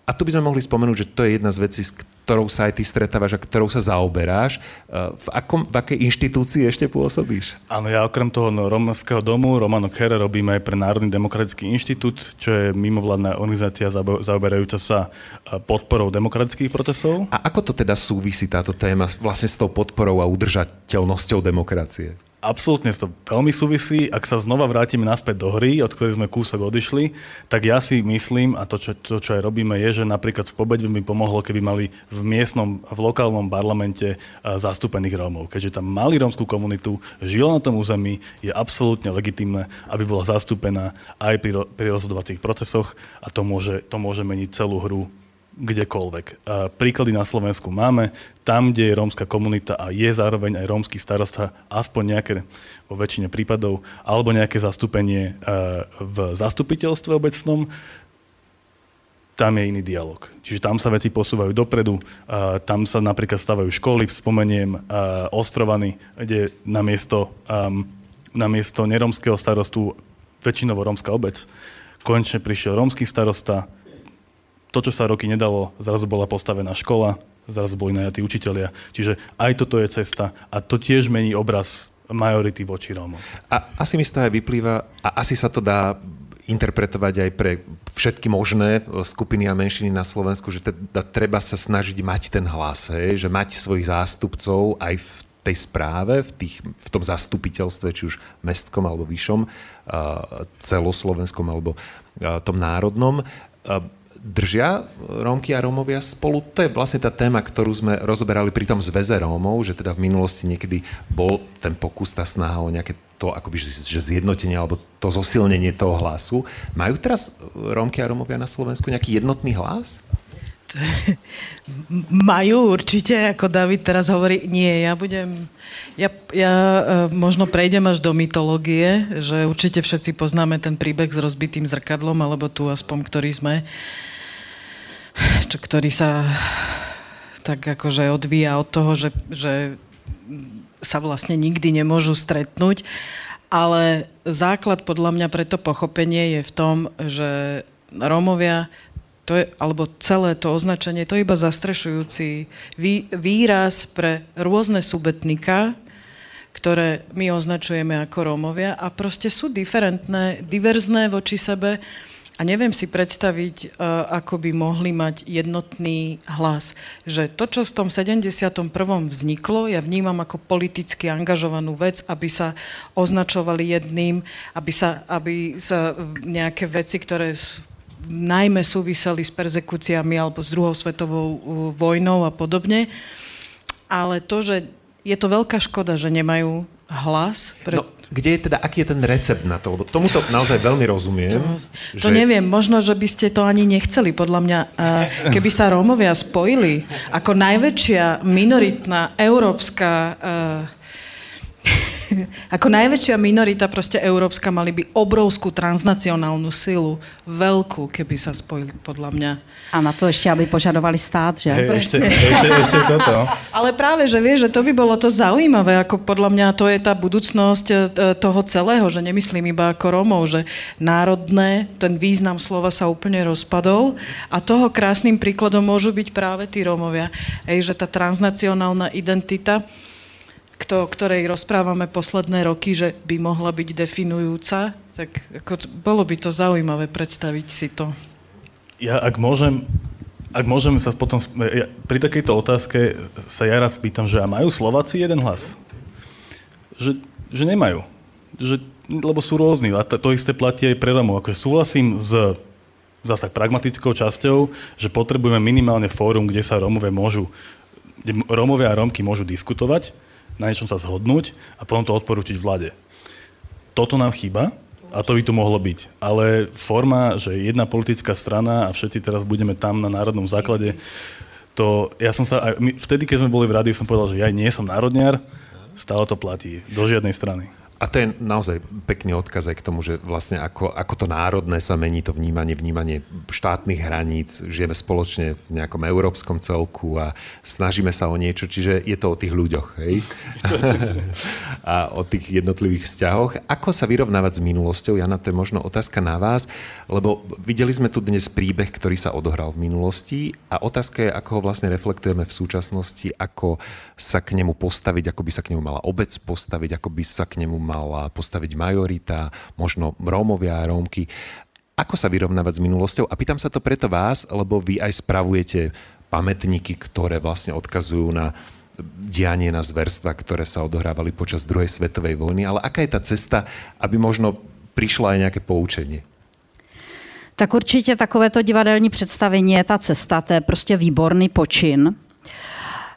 A tu by sme mohli spomenúť, že to je jedna z vecí, ktorou sa aj ty stretávaš a ktorou sa zaoberáš. V, akom, v akej inštitúcii ešte pôsobíš? Áno, ja okrem toho no, Romského domu, Romano Kere, robím aj pre Národný demokratický inštitút, čo je mimovládna organizácia zaoberajúca sa e, podporou demokratických procesov. A ako to teda súvisí táto téma vlastne s tou podporou a udržateľnosťou demokracie? Absolútne to veľmi súvisí. Ak sa znova vrátime naspäť do hry, od ktorej sme kúsok odišli, tak ja si myslím, a to, čo, to, čo aj robíme, je, že napríklad v Pobede by mi pomohlo, keby mali v miestnom, v lokálnom parlamente zastúpených Rómov. Keďže tam mali rómskú komunitu, žila na tom území, je absolútne legitimné, aby bola zastúpená aj pri, pri rozhodovacích procesoch a to môže, to môže meniť celú hru kdekoľvek. Príklady na Slovensku máme, tam, kde je rómska komunita a je zároveň aj rómsky starosta, aspoň nejaké vo väčšine prípadov, alebo nejaké zastúpenie v zastupiteľstve obecnom, tam je iný dialog. Čiže tam sa veci posúvajú dopredu, tam sa napríklad stavajú školy, spomeniem ostrovany, kde na miesto, na miesto neromského starostu väčšinovo rómska obec. Konečne prišiel rómsky starosta, to, čo sa roky nedalo, zrazu bola postavená škola, zrazu boli najatí učitelia. Čiže aj toto je cesta a to tiež mení obraz majority voči Rómom. A asi mi z toho aj vyplýva, a asi sa to dá interpretovať aj pre všetky možné skupiny a menšiny na Slovensku, že teda treba sa snažiť mať ten hlas, hej, že mať svojich zástupcov aj v tej správe, v, tých, v tom zastupiteľstve, či už mestskom alebo vyššom, celoslovenskom alebo tom národnom držia Rómky a Rómovia spolu? To je vlastne tá téma, ktorú sme rozoberali pri tom zväze Rómov, že teda v minulosti niekedy bol ten pokus, tá snaha o nejaké to akoby, že zjednotenie alebo to zosilnenie toho hlasu. Majú teraz Rómky a Rómovia na Slovensku nejaký jednotný hlas? Majú určite, ako David teraz hovorí. Nie, ja budem... Ja, ja e, možno prejdem až do mytológie, že určite všetci poznáme ten príbeh s rozbitým zrkadlom, alebo tu aspoň, ktorý sme, čo, ktorý sa tak akože odvíja od toho, že, že sa vlastne nikdy nemôžu stretnúť. Ale základ podľa mňa pre to pochopenie je v tom, že Rómovia to je, alebo celé to označenie, to je iba zastrešujúci vý, výraz pre rôzne subetnika, ktoré my označujeme ako Rómovia a proste sú diferentné, diverzné voči sebe a neviem si predstaviť, uh, ako by mohli mať jednotný hlas. Že to, čo v tom 71. vzniklo, ja vnímam ako politicky angažovanú vec, aby sa označovali jedným, aby sa, aby sa nejaké veci, ktoré najmä súviseli s perzekúciami alebo s druhou svetovou uh, vojnou a podobne. Ale to, že je to veľká škoda, že nemajú hlas. Pre... No, kde je teda, aký je ten recept na to? Lebo tomuto naozaj veľmi rozumiem. To, to že... neviem, možno, že by ste to ani nechceli. Podľa mňa, keby sa Rómovia spojili ako najväčšia minoritná európska uh, ako najväčšia minorita proste európska mali by obrovskú transnacionálnu silu, veľkú, keby sa spojili, podľa mňa. A na to ešte, aby požadovali stát, že? Hey, ešte, ešte, ešte toto. Ale práve, že vieš, že to by bolo to zaujímavé, ako podľa mňa to je tá budúcnosť e, toho celého, že nemyslím iba ako Rómov, že národné, ten význam slova sa úplne rozpadol a toho krásnym príkladom môžu byť práve tí Rómovia. Ej, že tá transnacionálna identita, kto, ktorej rozprávame posledné roky, že by mohla byť definujúca, tak ako, bolo by to zaujímavé predstaviť si to. Ja ak môžem, ak môžem sa potom, ja, pri takejto otázke sa ja rád spýtam, že a majú Slováci jeden hlas? Že, že nemajú. Že, lebo sú rôzni. A to, to isté platí aj pre Romov. Akože súhlasím s zase tak pragmatickou časťou, že potrebujeme minimálne fórum, kde sa Rómovia môžu, kde Rómovia a Rómky môžu diskutovať, na niečom sa zhodnúť a potom to odporúčiť vláde. Toto nám chýba a to by tu mohlo byť. Ale forma, že jedna politická strana a všetci teraz budeme tam na národnom základe, to ja som sa, aj my, vtedy, keď sme boli v rádiu, som povedal, že ja nie som národniar, stále to platí, do žiadnej strany. A to je naozaj pekný odkaz aj k tomu, že vlastne ako, ako to národné sa mení to vnímanie, vnímanie štátnych hraníc, žijeme spoločne v nejakom európskom celku a snažíme sa o niečo, čiže je to o tých ľuďoch, hej? a o tých jednotlivých vzťahoch. Ako sa vyrovnávať s minulosťou? Jana, to je možno otázka na vás, lebo videli sme tu dnes príbeh, ktorý sa odohral v minulosti a otázka je, ako ho vlastne reflektujeme v súčasnosti, ako sa k nemu postaviť, ako by sa k nemu mala obec postaviť, ako by sa k nemu mala postaviť majorita, možno Rómovia a Rómky. Ako sa vyrovnávať s minulosťou? A pýtam sa to preto vás, lebo vy aj spravujete pamätníky, ktoré vlastne odkazujú na dianie na zverstva, ktoré sa odohrávali počas druhej svetovej vojny. Ale aká je tá cesta, aby možno prišlo aj nejaké poučenie? Tak určitě takovéto divadelní představení je ta cesta, to je prostě výborný počin.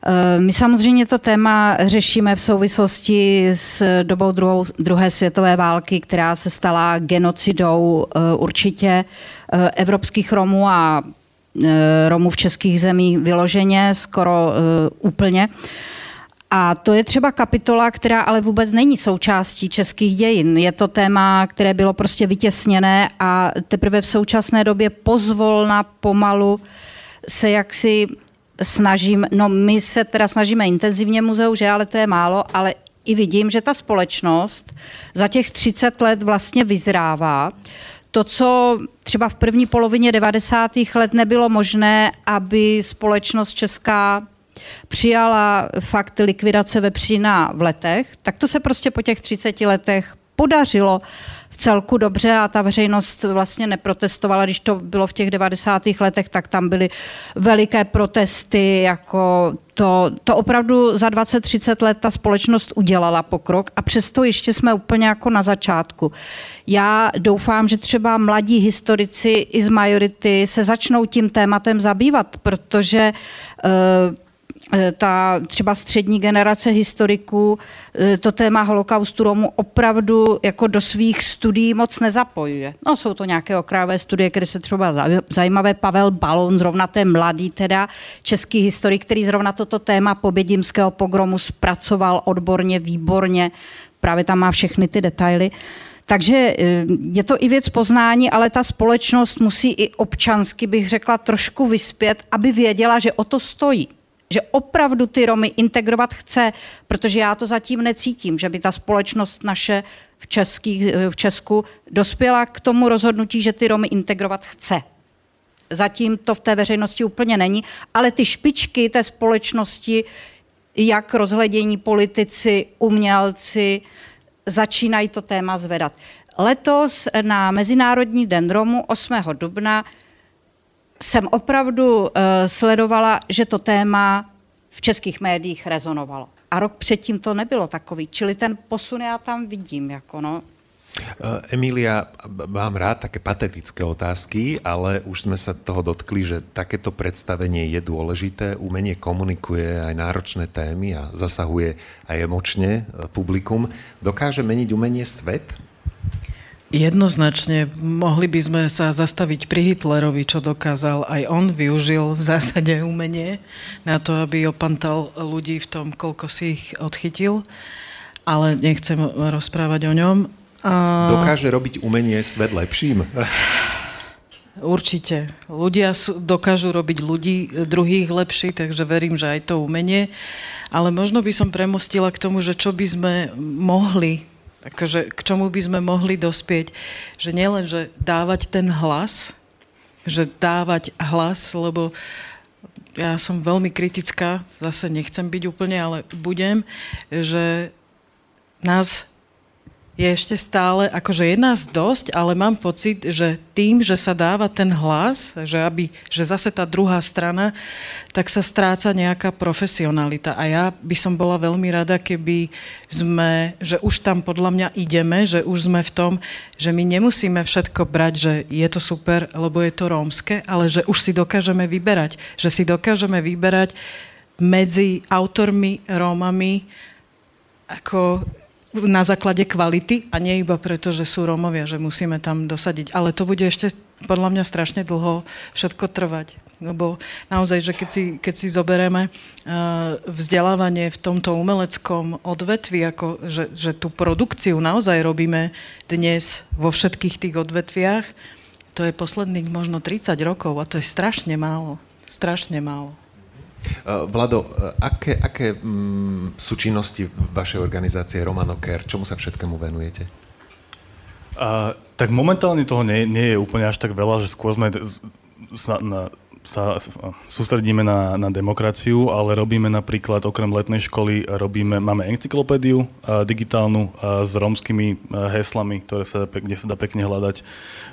Eh, my samozřejmě to téma řešíme v souvislosti s dobou druhou, druhé světové války, která se stala genocidou eh, určitě eh, evropských Romů a Romů v českých zemích vyloženě, skoro úplně. A to je třeba kapitola, která ale vůbec není součástí českých dějin. Je to téma, které bylo prostě vytěsněné a teprve v současné době pozvolna pomalu se jaksi snažím, no my se teda snažíme intenzivně muzeu, že ale to je málo, ale i vidím, že ta společnost za těch 30 let vlastně vyzrává. To, co třeba v první polovině 90. let nebylo možné, aby společnost česká přijala fakt likvidace vepřína v letech, tak to se prostě po těch 30 letech podařilo celku dobře a ta veřejnost vlastně neprotestovala. Když to bylo v těch 90. letech, tak tam byly veliké protesty, jako to, to opravdu za 20-30 let ta společnost udělala pokrok a přesto ještě jsme úplně jako na začátku. Já doufám, že třeba mladí historici i z majority se začnou tím tématem zabývat, protože uh, ta třeba střední generace historiků eh, to téma holokaustu Romů opravdu jako do svých studií moc nezapojuje. No jsou to nějaké okrajové studie, které se třeba zajímavé. Pavel Balon, zrovna ten mladý teda český historik, který zrovna toto téma pobědimského pogromu zpracoval odborně, výborně. Právě tam má všechny ty detaily. Takže eh, je to i věc poznání, ale ta společnost musí i občansky, bych řekla, trošku vyspět, aby věděla, že o to stojí že opravdu ty Romy integrovat chce, protože já to zatím necítím, že by ta společnost naše v, český, v Česku dospěla k tomu rozhodnutí, že ty Romy integrovat chce. Zatím to v té veřejnosti úplně není, ale ty špičky té společnosti, jak rozhledění politici, umělci, začínají to téma zvedat. Letos na Mezinárodní den Romu 8. dubna jsem opravdu uh, sledovala, že to téma v českých médiích rezonovalo. A rok předtím to nebylo takový, čili ten posun já tam vidím. Jako no. Eh, Emília, mám rád také patetické otázky, ale už sme sa toho dotkli, že takéto predstavenie je dôležité. Umenie komunikuje aj náročné témy a zasahuje aj emočne eh, publikum. Dokáže meniť umenie svet? Jednoznačne mohli by sme sa zastaviť pri Hitlerovi, čo dokázal. Aj on využil v zásade umenie na to, aby opantal ľudí v tom, koľko si ich odchytil. Ale nechcem rozprávať o ňom. A... Dokáže robiť umenie svet lepším? Určite. Ľudia sú, dokážu robiť ľudí druhých lepší, takže verím, že aj to umenie. Ale možno by som premostila k tomu, že čo by sme mohli akože, k čomu by sme mohli dospieť, že nielen, že dávať ten hlas, že dávať hlas, lebo ja som veľmi kritická, zase nechcem byť úplne, ale budem, že nás je ešte stále, akože je nás dosť, ale mám pocit, že tým, že sa dáva ten hlas, že, aby, že zase tá druhá strana, tak sa stráca nejaká profesionalita. A ja by som bola veľmi rada, keby sme, že už tam podľa mňa ideme, že už sme v tom, že my nemusíme všetko brať, že je to super, lebo je to rómske, ale že už si dokážeme vyberať. Že si dokážeme vyberať medzi autormi, Rómami, ako na základe kvality a nie iba preto, že sú Rómovia, že musíme tam dosadiť. Ale to bude ešte podľa mňa strašne dlho všetko trvať. Lebo naozaj, že keď si, keď si zoberieme uh, vzdelávanie v tomto umeleckom odvetvi, ako, že, že tú produkciu naozaj robíme dnes vo všetkých tých odvetviach, to je posledných možno 30 rokov a to je strašne málo. Strašne málo. Eh, Vlado, eh, aké, aké mm, sú činnosti vašej organizácie Romano Care? Čomu sa všetkému venujete? Uh, tak momentálne toho nie, nie je úplne až tak veľa, že skôr sme sa, na, sa sústredíme na, na demokraciu, ale robíme napríklad okrem letnej školy, robíme, máme encyklopédiu uh, digitálnu uh, s rómskymi uh, heslami, ktoré sa, kde sa dá pekne hľadať.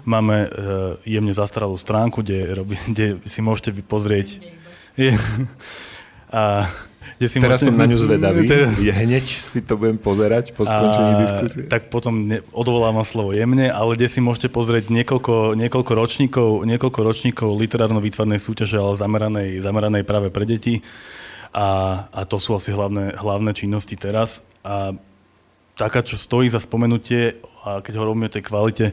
Máme uh, jemne zastaralú stránku, kde, robí, kde si môžete pozrieť je, a, kde si Teraz môžete, som na ňu zvedavý. Je hneď si to budem pozerať po skončení a, diskusie. Tak potom ne, odvolávam slovo jemne, ale kde si môžete pozrieť niekoľko, niekoľko ročníkov, niekoľko ročníkov literárno-výtvarnej súťaže, ale zameranej, zameranej práve pre deti. A, a to sú asi hlavné, hlavné činnosti teraz. A taká, čo stojí za spomenutie, a keď hovoríme o tej kvalite,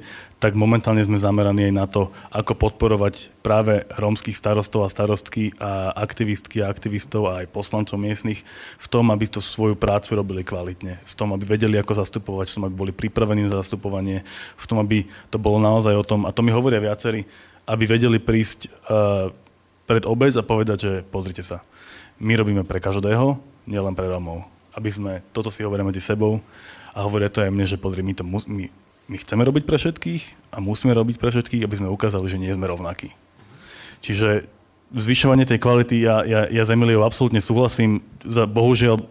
tak momentálne sme zameraní aj na to, ako podporovať práve rómskych starostov a starostky a aktivistky a aktivistov a aj poslancov miestnych v tom, aby tú svoju prácu robili kvalitne, v tom, aby vedeli, ako zastupovať, v tom, aby boli pripravení za zastupovanie, v tom, aby to bolo naozaj o tom, a to mi hovoria viacerí, aby vedeli prísť uh, pred obec a povedať, že pozrite sa, my robíme pre každého, nielen pre Rómov. Aby sme, toto si hovoríme medzi sebou, a hovoria to aj mne, že pozri, my, to mus, my, my chceme robiť pre všetkých a musíme robiť pre všetkých, aby sme ukázali, že nie sme rovnakí. Čiže zvyšovanie tej kvality, ja, ja, ja s Emiliou absolútne súhlasím. Za, bohužiaľ,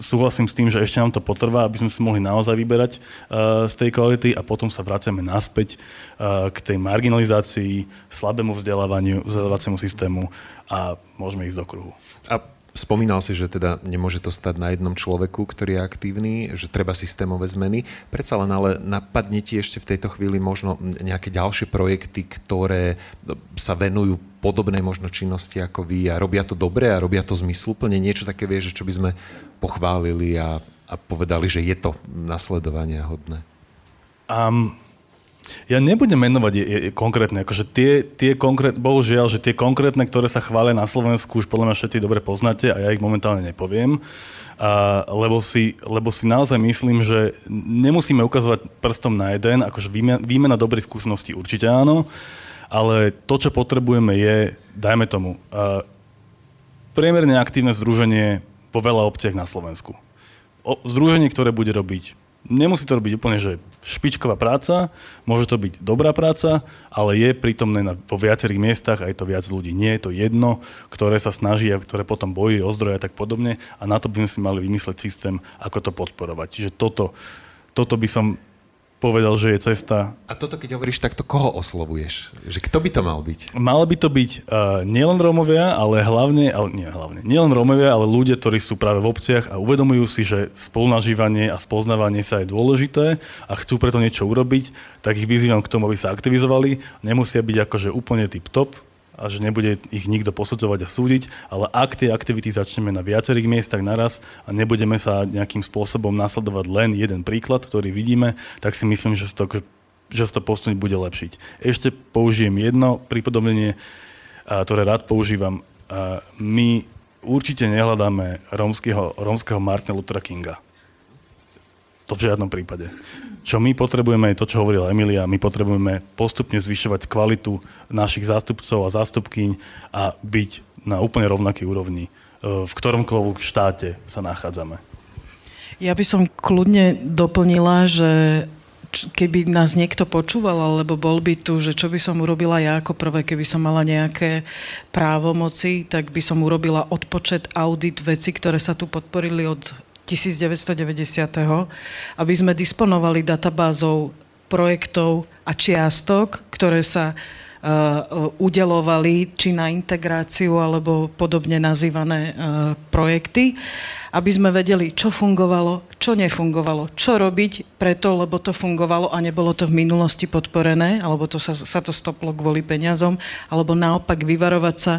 súhlasím s tým, že ešte nám to potrvá, aby sme si mohli naozaj vyberať uh, z tej kvality a potom sa vraciame naspäť uh, k tej marginalizácii, slabému vzdelávaniu, vzdelávaciemu systému a môžeme ísť do kruhu. A Spomínal si, že teda nemôže to stať na jednom človeku, ktorý je aktívny, že treba systémové zmeny. Predsa len ale napadne ti ešte v tejto chvíli možno nejaké ďalšie projekty, ktoré sa venujú podobnej možno činnosti ako vy a robia to dobre a robia to zmysluplne. Niečo také že čo by sme pochválili a, a povedali, že je to nasledovania hodné. Um, ja nebudem menovať je, je, konkrétne, akože tie, tie konkrétne, bohužiaľ, že tie konkrétne, ktoré sa chvália na Slovensku, už podľa mňa všetci dobre poznáte a ja ich momentálne nepoviem. A, lebo, si, lebo si naozaj myslím, že nemusíme ukazovať prstom na jeden, akože výmena, výmena dobrých skúseností určite áno, ale to, čo potrebujeme je, dajme tomu, a, priemerne aktívne združenie vo veľa obciach na Slovensku. O, združenie, ktoré bude robiť Nemusí to robiť úplne, že špičková práca, môže to byť dobrá práca, ale je prítomné na, vo viacerých miestach a je to viac ľudí. Nie je to jedno, ktoré sa snaží a ktoré potom bojí o zdroje a tak podobne a na to by sme si mali vymysleť systém, ako to podporovať. Čiže toto, toto by som povedal, že je cesta. A toto, keď hovoríš takto, koho oslovuješ? Že kto by to mal byť? Malo by to byť uh, nielen Rómovia, ale hlavne, ale nie hlavne, nielen Rómovia, ale ľudia, ktorí sú práve v obciach a uvedomujú si, že spolunažívanie a spoznávanie sa je dôležité a chcú preto niečo urobiť, tak ich vyzývam k tomu, aby sa aktivizovali. Nemusia byť akože úplne tip top, a že nebude ich nikto posudzovať a súdiť, ale ak tie aktivity začneme na viacerých miestach naraz a nebudeme sa nejakým spôsobom nasledovať len jeden príklad, ktorý vidíme, tak si myslím, že sa to, že sa to posunúť bude lepšiť. Ešte použijem jedno pripodobnenie, ktoré rád používam. My určite nehľadáme rómskeho, rómskeho Martina Luthera Kinga. To v žiadnom prípade. Čo my potrebujeme, je to, čo hovorila Emilia, my potrebujeme postupne zvyšovať kvalitu našich zástupcov a zástupkyň a byť na úplne rovnakej úrovni, e, v ktoromkoľvek štáte sa nachádzame. Ja by som kľudne doplnila, že keby nás niekto počúval, alebo bol by tu, že čo by som urobila ja ako prvé, keby som mala nejaké právomoci, tak by som urobila odpočet audit veci, ktoré sa tu podporili od 1990. aby sme disponovali databázou projektov a čiastok, ktoré sa uh, udelovali či na integráciu alebo podobne nazývané uh, projekty, aby sme vedeli, čo fungovalo, čo nefungovalo, čo robiť preto, lebo to fungovalo a nebolo to v minulosti podporené, alebo to sa, sa to stoplo kvôli peniazom, alebo naopak vyvarovať sa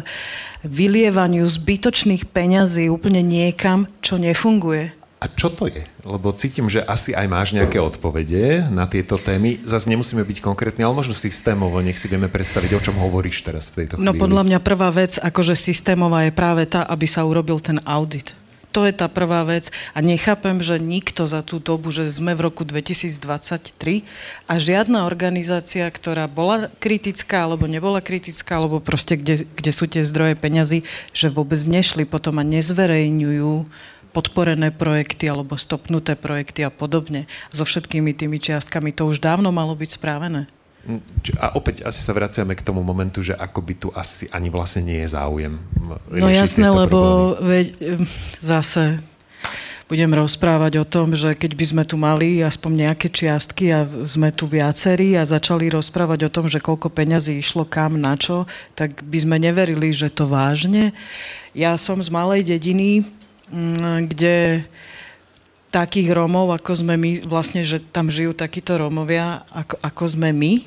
vylievaniu zbytočných peňazí úplne niekam, čo nefunguje a čo to je? Lebo cítim, že asi aj máš nejaké odpovede na tieto témy. Zase nemusíme byť konkrétni, ale možno systémovo, nech si vieme predstaviť, o čom hovoríš teraz v tejto no, chvíli. No podľa mňa prvá vec, akože systémová je práve tá, aby sa urobil ten audit. To je tá prvá vec a nechápem, že nikto za tú dobu, že sme v roku 2023 a žiadna organizácia, ktorá bola kritická alebo nebola kritická, alebo proste kde, kde sú tie zdroje peňazí, že vôbec nešli potom a nezverejňujú podporené projekty alebo stopnuté projekty a podobne. So všetkými tými čiastkami to už dávno malo byť správené. Mm, a opäť asi sa vraciame k tomu momentu, že ako by tu asi ani vlastne nie je záujem. No jasné, lebo veď, zase budem rozprávať o tom, že keď by sme tu mali aspoň nejaké čiastky a sme tu viacerí a začali rozprávať o tom, že koľko peňazí išlo kam, na čo, tak by sme neverili, že to vážne. Ja som z malej dediny, Mm, kde takých Rómov, ako sme my, vlastne, že tam žijú takíto Rómovia, ako, ako sme my,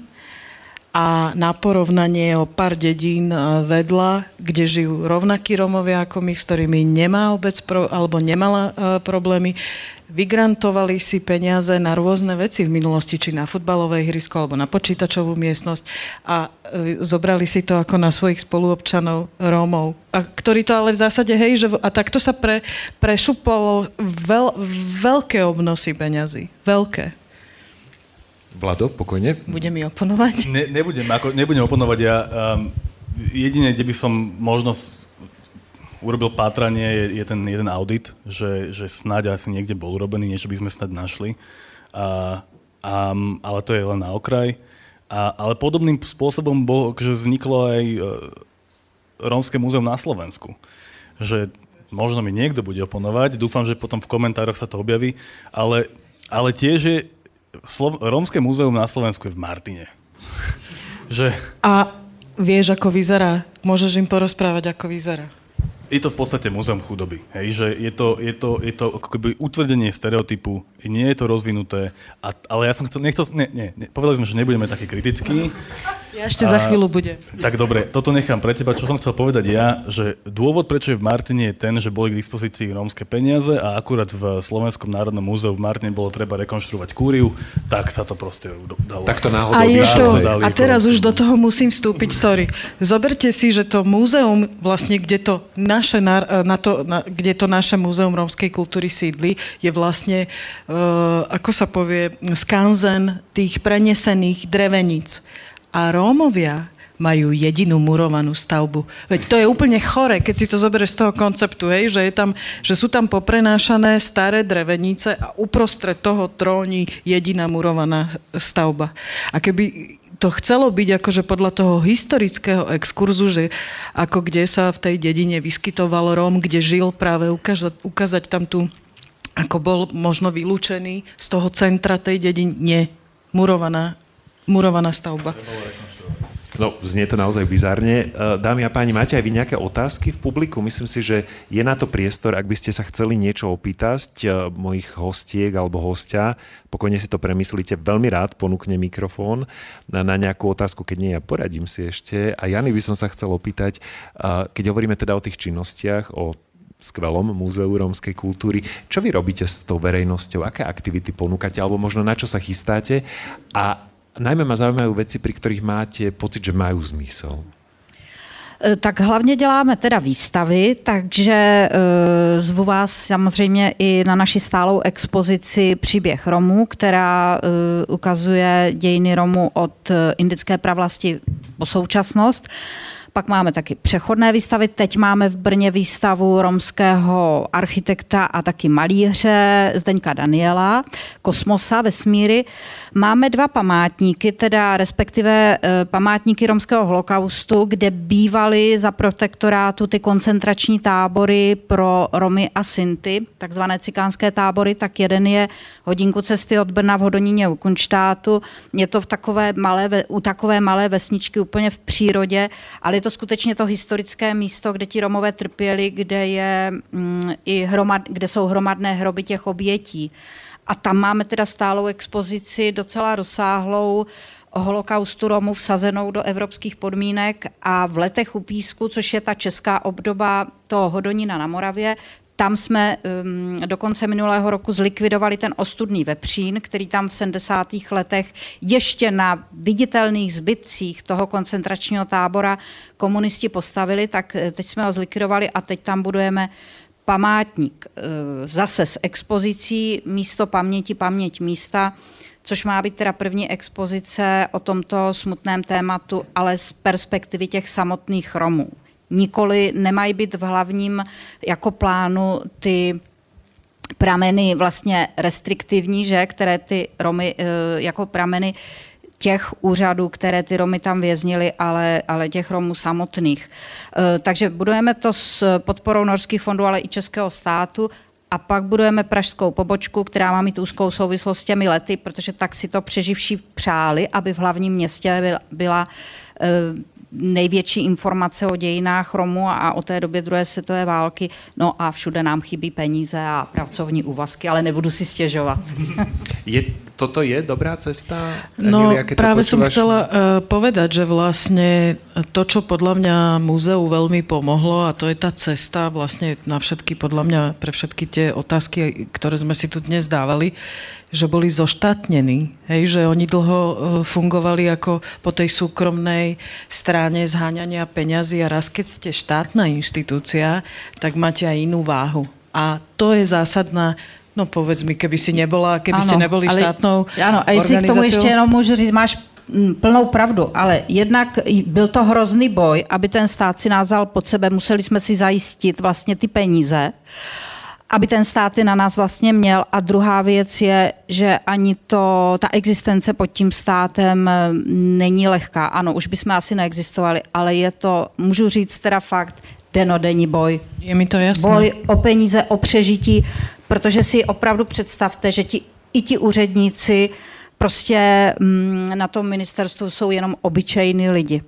a na porovnanie o pár dedín e, vedľa, kde žijú rovnakí Romovia ako my, s ktorými nemá obec pro, alebo nemala uh, problémy, vygrantovali si peniaze na rôzne veci v minulosti, či na futbalové ihrisko alebo na počítačovú miestnosť a uh, zobrali si to ako na svojich spoluobčanov Rómov. A ktorí to ale v zásade, hej, že, a takto sa pre, prešupalo veľ, veľké obnosy peňazí. Veľké. Vlado, pokojne. Bude mi oponovať? Ne, nebudem, ako, nebudem oponovať. Ja, um, jediné, kde by som možno urobil pátranie, je, je ten jeden audit, že, že snáď asi niekde bol urobený, niečo by sme snad našli. A, a, ale to je len na okraj. A, ale podobným spôsobom bol, že vzniklo aj uh, Rómske múzeum na Slovensku. Že možno mi niekto bude oponovať, dúfam, že potom v komentároch sa to objaví, ale, ale tiež je Slo- Rómske múzeum na Slovensku je v Martine. že... A vieš, ako vyzerá? Môžeš im porozprávať, ako vyzerá? je to v podstate múzeum chudoby. Hej, že je to, je to, je to ako keby utvrdenie stereotypu, nie je to rozvinuté, a, ale ja som chcel, nechcel, nie, nie, nie, povedali sme, že nebudeme takí kritickí, ja ešte za chvíľu bude. Tak dobre, toto nechám pre teba. Čo som chcel povedať ja, že dôvod, prečo je v Martine, je ten, že boli k dispozícii rómske peniaze a akurát v Slovenskom národnom múzeu v Martine bolo treba rekonštruovať kúriu, tak sa to proste dalo. Tak to náhodou. A, je to, a teraz už do toho musím vstúpiť, sorry. Zoberte si, že to múzeum, vlastne, kde to naše, na to, na, kde to naše múzeum rómskej kultúry sídli, je vlastne, uh, ako sa povie, skanzen tých prenesených dreveníc a Rómovia majú jedinú murovanú stavbu. Veď to je úplne chore, keď si to zoberieš z toho konceptu, hej, že, je tam, že sú tam poprenášané staré drevenice a uprostred toho tróni jediná murovaná stavba. A keby to chcelo byť akože podľa toho historického exkurzu, že ako kde sa v tej dedine vyskytoval Róm, kde žil práve ukázať, ukázať tam tu, ako bol možno vylúčený z toho centra tej dediny, murovaná murovaná stavba. No, znie to naozaj bizarne. E, dámy a páni, máte aj vy nejaké otázky v publiku? Myslím si, že je na to priestor, ak by ste sa chceli niečo opýtať e, mojich hostiek alebo hostia. Pokojne si to premyslíte. Veľmi rád ponúkne mikrofón na, na nejakú otázku, keď nie, ja poradím si ešte. A Jany by som sa chcel opýtať, e, keď hovoríme teda o tých činnostiach, o skvelom múzeu rómskej kultúry. Čo vy robíte s tou verejnosťou? Aké aktivity ponúkate? Alebo možno na čo sa chystáte? A najmä ma zaujímajú veci, pri ktorých máte pocit, že majú zmysel. E, tak hlavně děláme teda výstavy, takže e, zvu vás samozřejmě i na naši stálou expozici Příběh Romů, která e, ukazuje dějiny Romů od indické pravlasti po současnost. Pak máme taky přechodné výstavy. Teď máme v Brně výstavu romského architekta a taky malíře Zdeňka Daniela, Kosmosa, Vesmíry. Máme dva památníky, teda respektive e, památníky romského holokaustu, kde bývaly za protektorátu ty koncentrační tábory pro Romy a Sinty, takzvané cikánské tábory, tak jeden je hodinku cesty od Brna v Hodoníně u Kunštátu. Je to v takové malé, u takové malé vesničky úplně v přírodě, ale to skutečně to historické místo, kde ti Romové trpěli, kde, je, mm, i hromad, kde jsou hromadné hroby těch obětí. A tam máme teda stálou expozici docela rozsáhlou holokaustu Romů vsazenou do evropských podmínek a v letech u písku, což je ta česká obdoba toho Hodonina na Moravě, tam jsme um, do konce minulého roku zlikvidovali ten ostudný vepřín, který tam v 70. letech ještě na viditelných zbytcích toho koncentračního tábora komunisti postavili, tak eh, teď jsme ho zlikvidovali a teď tam budujeme památník eh, zase s expozicí Místo paměti, paměť místa, což má být teda první expozice o tomto smutném tématu, ale z perspektivy těch samotných Romů. Nikoli nemají být v hlavním jako plánu ty prameny vlastně restriktivní, že, které ty Romy eh, jako prameny těch úřadů, které ty Romy tam věznili, ale, ale těch Romů samotných. E, takže budujeme to s podporou norských fondů, ale i českého státu a pak budujeme pražskou pobočku, která má mít úzkou souvislost s těmi lety, protože tak si to přeživší přáli, aby v hlavním městě byla, byla e, největší informace o dějinách Romu a o té době druhé světové války. No a všude nám chybí peníze a pracovní úvazky, ale nebudu si stěžovat. Je, toto je dobrá cesta? No Emilia, práve som chcela uh, povedať, že vlastne to, čo podľa mňa múzeu veľmi pomohlo a to je tá cesta vlastne na všetky, podľa mňa pre všetky tie otázky, ktoré sme si tu dnes dávali, že boli zoštátnení, hej, že oni dlho e, fungovali ako po tej súkromnej strane zháňania peňazí a raz keď ste štátna inštitúcia, tak máte aj inú váhu. A to je zásadná No povedz mi, keby si nebola, keby ano, ste neboli ale, štátnou Áno, a jestli k tomu ještě jenom můžu říct, máš mm, plnou pravdu, ale jednak byl to hrozný boj, aby ten stát si názal pod sebe, museli jsme si zajistit vlastně ty peníze. aby ten stát na nás vlastně měl. A druhá věc je, že ani to, ta existence pod tím státem eh, není lehká. Ano, už bychom asi neexistovali, ale je to, můžu říct teda fakt, denodenní boj. Je mi to jasné. Boj o peníze, o přežití, protože si opravdu představte, že ti, i ti úředníci prostě mm, na tom ministerstvu jsou jenom obyčejní lidi.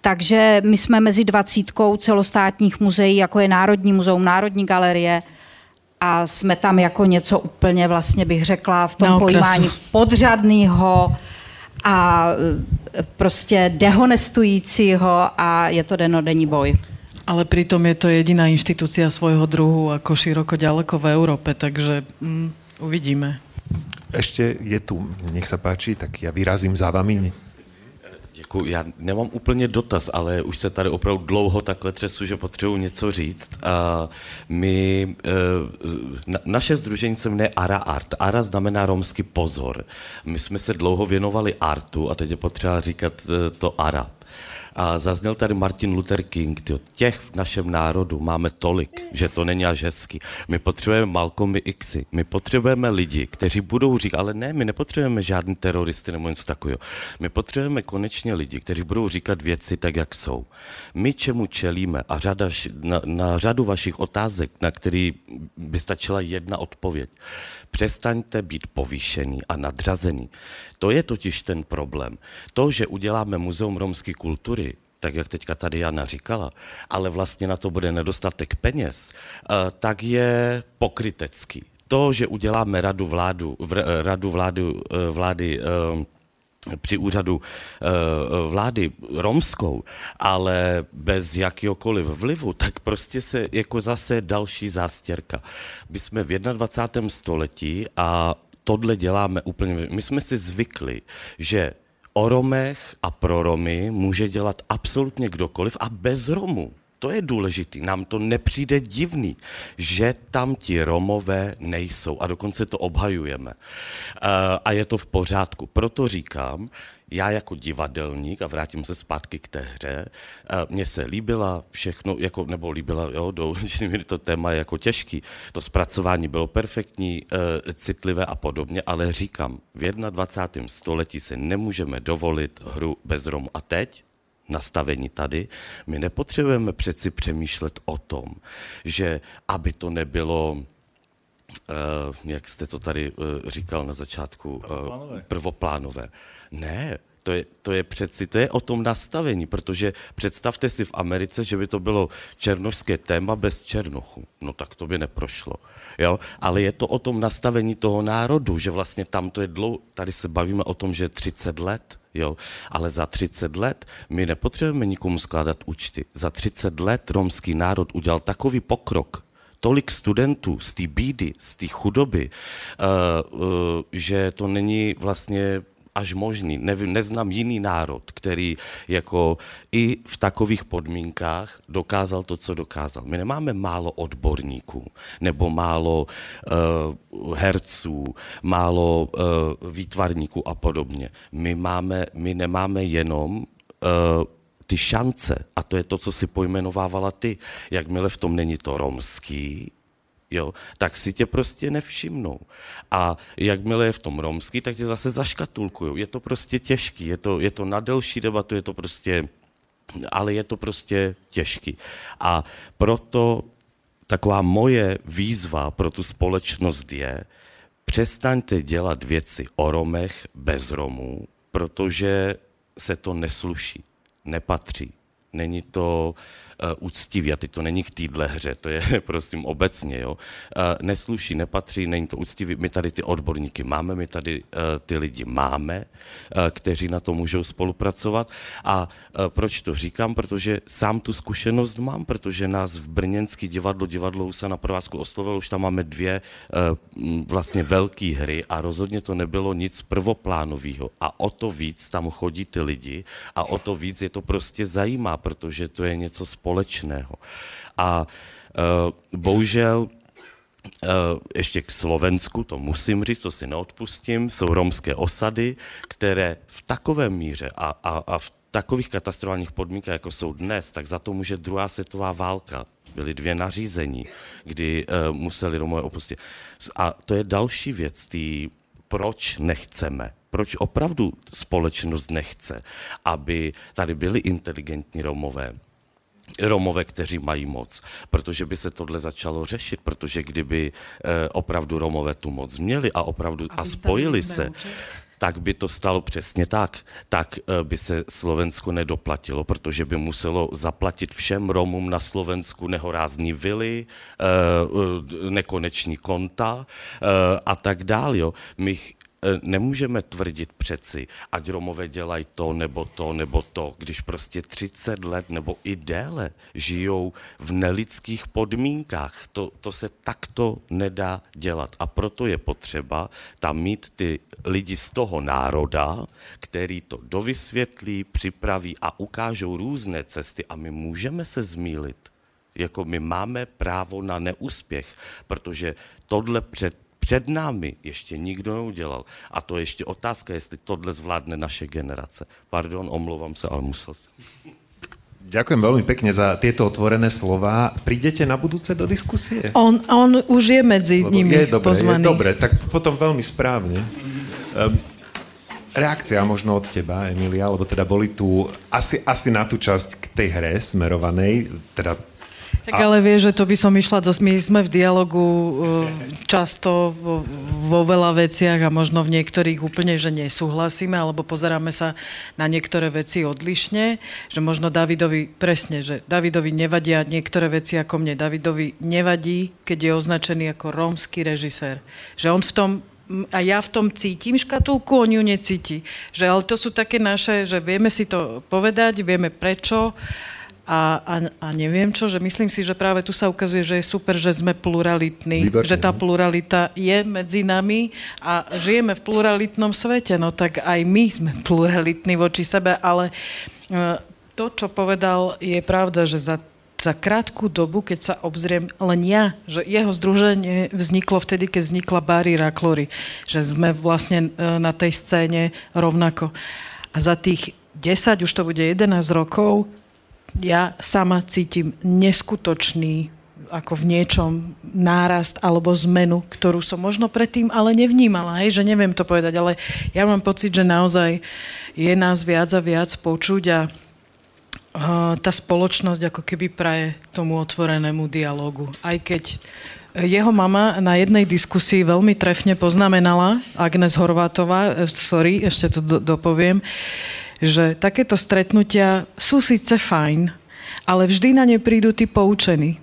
Takže my jsme mezi dvacítkou celostátních muzeí, jako je Národní muzeum, Národní galerie, a jsme tam jako něco úplně, vlastně bych řekla, v tom Na pojímání podřadného a e, prostě dehonestujícího a je to denodenní boj. Ale pritom je to jediná inštitúcia svojho druhu ako široko ďaleko v Európe, takže mm, uvidíme. Ešte je tu, nech sa páči, tak ja vyrazím za vami. Děkuji. Já nemám úplně dotaz, ale už se tady opravdu dlouho takhle třesu, že potřebuji něco říct. A my, eh, na, naše združení se jmenuje Ara Art. Ara znamená romský pozor. My jsme se dlouho věnovali artu a teď je potřeba říkat eh, to Ara. A zazněl tady Martin Luther King, tyjo, těch v našem národu máme tolik, že to není až hezky. My potřebujeme Malcolmy Xy, my potřebujeme lidi, kteří budou říkat, ale ne, my nepotřebujeme žádný teroristy nebo něco takového. My potřebujeme konečně lidi, kteří budou říkat věci tak, jak jsou. My čemu čelíme a řada, na, na řadu vašich otázek, na který by stačila jedna odpověď. Přestaňte být povýšený a nadřazený. To je totiž ten problém. To, že uděláme muzeum romské kultury, tak jak teďka tady Jana říkala, ale vlastně na to bude nedostatek peněz, eh, tak je pokrytecký. To, že uděláme radu, vládu, vr- radu vládu, eh, vlády eh, při úřadu eh, vlády romskou, ale bez jakéhokoliv vlivu, tak prostě se jako zase další zástěrka. My jsme v 21. století a tohle děláme úplně, my jsme si zvykli, že o Romech a pro Romy může dělat absolutně kdokoliv a bez Romů. To je důležitý. Nám to nepřijde divný, že tam ti Romové nejsou a dokonce to obhajujeme. Eh, A je to v pořádku. Proto říkám, já jako divadelník, a vrátím se zpátky k té hře, eh, mně se líbila všechno, jako, nebo líbila, jo, do, to téma je jako těžký, to zpracování bylo perfektní, eh, citlivé a podobně, ale říkám, v 21. století se nemůžeme dovolit hru bez Romu. A teď nastavení tady, my nepotřebujeme přeci přemýšlet o tom, že aby to nebylo eh, jak jste to tady eh, říkal na začátku, eh, Prvoplánové. prvoplánové. Ne, to je, to je přeci, to je o tom nastavení, protože představte si v Americe, že by to bylo černošské téma bez černochu. No tak to by neprošlo. Jo? Ale je to o tom nastavení toho národu, že vlastně tam to je dlouho, tady se bavíme o tom, že je 30 let, jo? ale za 30 let my nepotřebujeme nikomu skládat účty. Za 30 let romský národ udělal takový pokrok, tolik studentů z té bídy, z té chudoby, uh, uh, že to není vlastně až možný. Nevím, neznám jiný národ, který jako i v takových podmínkách dokázal to, co dokázal. My nemáme málo odborníků, nebo málo uh, herců, málo uh, výtvarníků a podobně. My, máme, my nemáme jenom uh, ty šance, a to je to, co si pojmenovávala ty, jakmile v tom není to romský, jo, tak si tě prostě nevšimnou. A jakmile je v tom romský, tak tě zase zaškatulkují. Je to prostě těžký, je to, je to na delší debatu, je to prostě, ale je to prostě těžký. A proto taková moje výzva pro tu společnost je, přestaňte dělat věci o Romech bez Romů, protože se to nesluší, nepatří. Není to uh, úctivý, a teď to není k téhle hře, to je prosím obecně, jo. Uh, nesluší, nepatří, není to úctivý. My tady ty odborníky máme, my tady uh, ty lidi máme, kteří na to můžou spolupracovat. A proč to říkám? Protože sám tu zkušenost mám, protože nás v Brněnský divadlo, divadlo Husa na provázku oslovilo, už tam máme dvě vlastně velké hry a rozhodně to nebylo nic prvoplánového. A o to víc tam chodí ty lidi a o to víc je to prostě zajímá, protože to je něco společného. A uh, bohužel ještě k Slovensku, to musím říct, to si neodpustím, jsou romské osady, které v takové míře a, a, a v takových katastrofálních podmínkách, jako jsou dnes, tak za to může druhá světová válka. byly dvě nařízení, kdy uh, museli Romové opustit. A to je další věc, tý, proč nechceme proč opravdu společnost nechce, aby tady byli inteligentní Romové, Romové, kteří mají moc, protože by se tohle začalo řešit, protože kdyby eh, opravdu Romové tu moc měli a opravdu a, a spojili se, tak by to stalo přesně tak. Tak eh, by se Slovensko nedoplatilo, protože by muselo zaplatit všem Romům na Slovensku nehorázní vily, eh, nekoneční konta a tak dále. My E, nemůžeme tvrdit přeci, ať Romové dělají to nebo to nebo to, když prostě 30 let nebo i déle žijou v nelidských podmínkách. To, to se takto nedá dělat. A proto je potřeba tam mít ty lidi z toho národa, který to dovysvětlí, připraví a ukážou různé cesty a my můžeme se zmílit. Jako my máme právo na neúspěch, protože tohle před před námi ještě nikdo neudělal. A to je ještě otázka, jestli tohle zvládne naše generace. Pardon, omlouvám se, ale musel jsem. Ďakujem veľmi pekne za tieto otvorené slova. Prídete na budúce do diskusie? On, on už je medzi Lebo nimi je dobre, pozvaný. Je dobre, tak potom veľmi správne. Um, reakcia možno od teba, Emilia, lebo teda boli tu asi, asi na tú časť k tej hre smerovanej, teda tak a... ale vieš, že to by som išla dosť. My sme v dialogu uh, často vo, vo veľa veciach a možno v niektorých úplne, že nesúhlasíme, alebo pozeráme sa na niektoré veci odlišne, že možno Davidovi, presne, že Davidovi nevadia niektoré veci ako mne. Davidovi nevadí, keď je označený ako rómsky režisér. Že on v tom a ja v tom cítim škatulku, on ju necíti. Že, ale to sú také naše, že vieme si to povedať, vieme prečo a, a, a neviem čo, že myslím si, že práve tu sa ukazuje, že je super, že sme pluralitní, Výborné. že tá pluralita je medzi nami a žijeme v pluralitnom svete, no tak aj my sme pluralitní voči sebe, ale e, to, čo povedal, je pravda, že za za krátku dobu, keď sa obzriem len ja, že jeho združenie vzniklo vtedy, keď vznikla Barry Raklory, že sme vlastne e, na tej scéne rovnako. A za tých 10, už to bude 11 rokov, ja sama cítim neskutočný ako v niečom nárast alebo zmenu, ktorú som možno predtým ale nevnímala, hej, že neviem to povedať, ale ja mám pocit, že naozaj je nás viac a viac počuť a tá spoločnosť ako keby praje tomu otvorenému dialogu. Aj keď jeho mama na jednej diskusii veľmi trefne poznamenala, Agnes Horvátová, eh, sorry, ešte to do, dopoviem, že takéto stretnutia sú síce fajn, ale vždy na ne prídu tí poučení.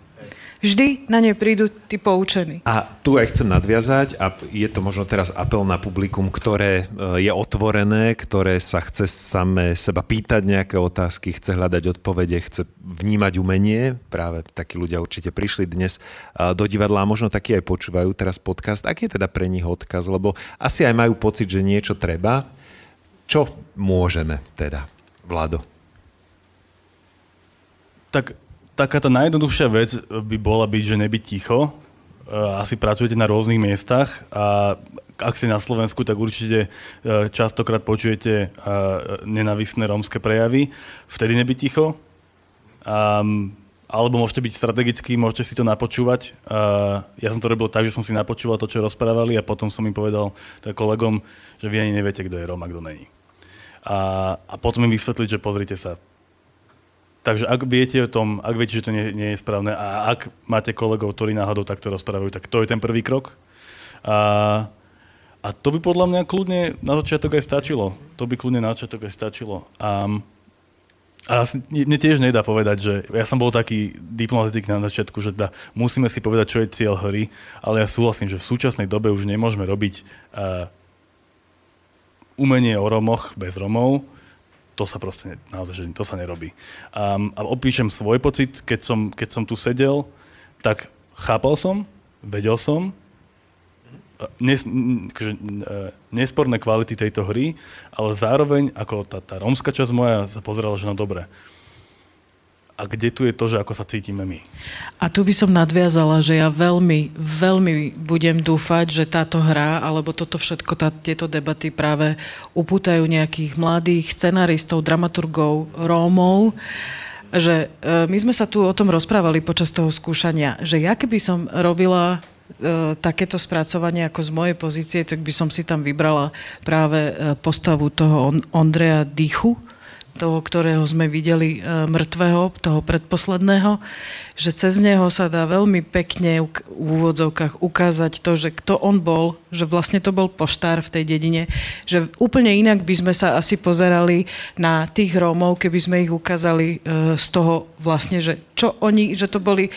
Vždy na ne prídu tí poučení. A tu aj chcem nadviazať a je to možno teraz apel na publikum, ktoré e, je otvorené, ktoré sa chce samé seba pýtať nejaké otázky, chce hľadať odpovede, chce vnímať umenie. Práve takí ľudia určite prišli dnes e, do divadla a možno takí aj počúvajú teraz podcast. Aký je teda pre nich odkaz? Lebo asi aj majú pocit, že niečo treba, čo môžeme teda, Vlado? Tak taká tá najjednoduchšia vec by bola byť, že nebyť ticho. Asi pracujete na rôznych miestach a ak ste na Slovensku, tak určite e, častokrát počujete e, nenavisné rómske prejavy. Vtedy nebyť ticho. Um, alebo môžete byť strategickí, môžete si to napočúvať. Uh, ja som to robil tak, že som si napočúval to, čo rozprávali a potom som im povedal kolegom, že vy ani neviete, kto je Róm a kto není a, a potom im vysvetliť, že pozrite sa. Takže ak viete o tom, ak viete, že to nie, nie je správne a ak máte kolegov, ktorí náhodou takto rozprávajú, tak to je ten prvý krok. A, a to by podľa mňa kľudne na začiatok aj stačilo. To by kľudne na začiatok aj stačilo. A, a mne tiež nedá povedať, že ja som bol taký diplomatický na začiatku, že teda musíme si povedať, čo je cieľ hry, ale ja súhlasím, že v súčasnej dobe už nemôžeme robiť uh, umenie o Romoch bez Romov, to sa proste, naozaj, že to sa nerobí. Um, a opíšem svoj pocit, keď som, keď som tu sedel, tak chápal som, vedel som, nes, že, e, nesporné kvality tejto hry, ale zároveň, ako tá, tá rómska časť moja sa pozerala, že no dobre, a kde tu je to, že ako sa cítime my. A tu by som nadviazala, že ja veľmi, veľmi budem dúfať, že táto hra, alebo toto všetko, tá, tieto debaty práve upútajú nejakých mladých scenaristov, dramaturgov, Rómov, že e, my sme sa tu o tom rozprávali počas toho skúšania, že ja keby som robila e, takéto spracovanie ako z mojej pozície, tak by som si tam vybrala práve postavu toho Ondreja Dychu, toho, ktorého sme videli e, mŕtvého, toho predposledného, že cez neho sa dá veľmi pekne v úvodzovkách ukázať to, že kto on bol, že vlastne to bol poštár v tej dedine, že úplne inak by sme sa asi pozerali na tých Rómov, keby sme ich ukázali e, z toho vlastne, že čo oni, že to boli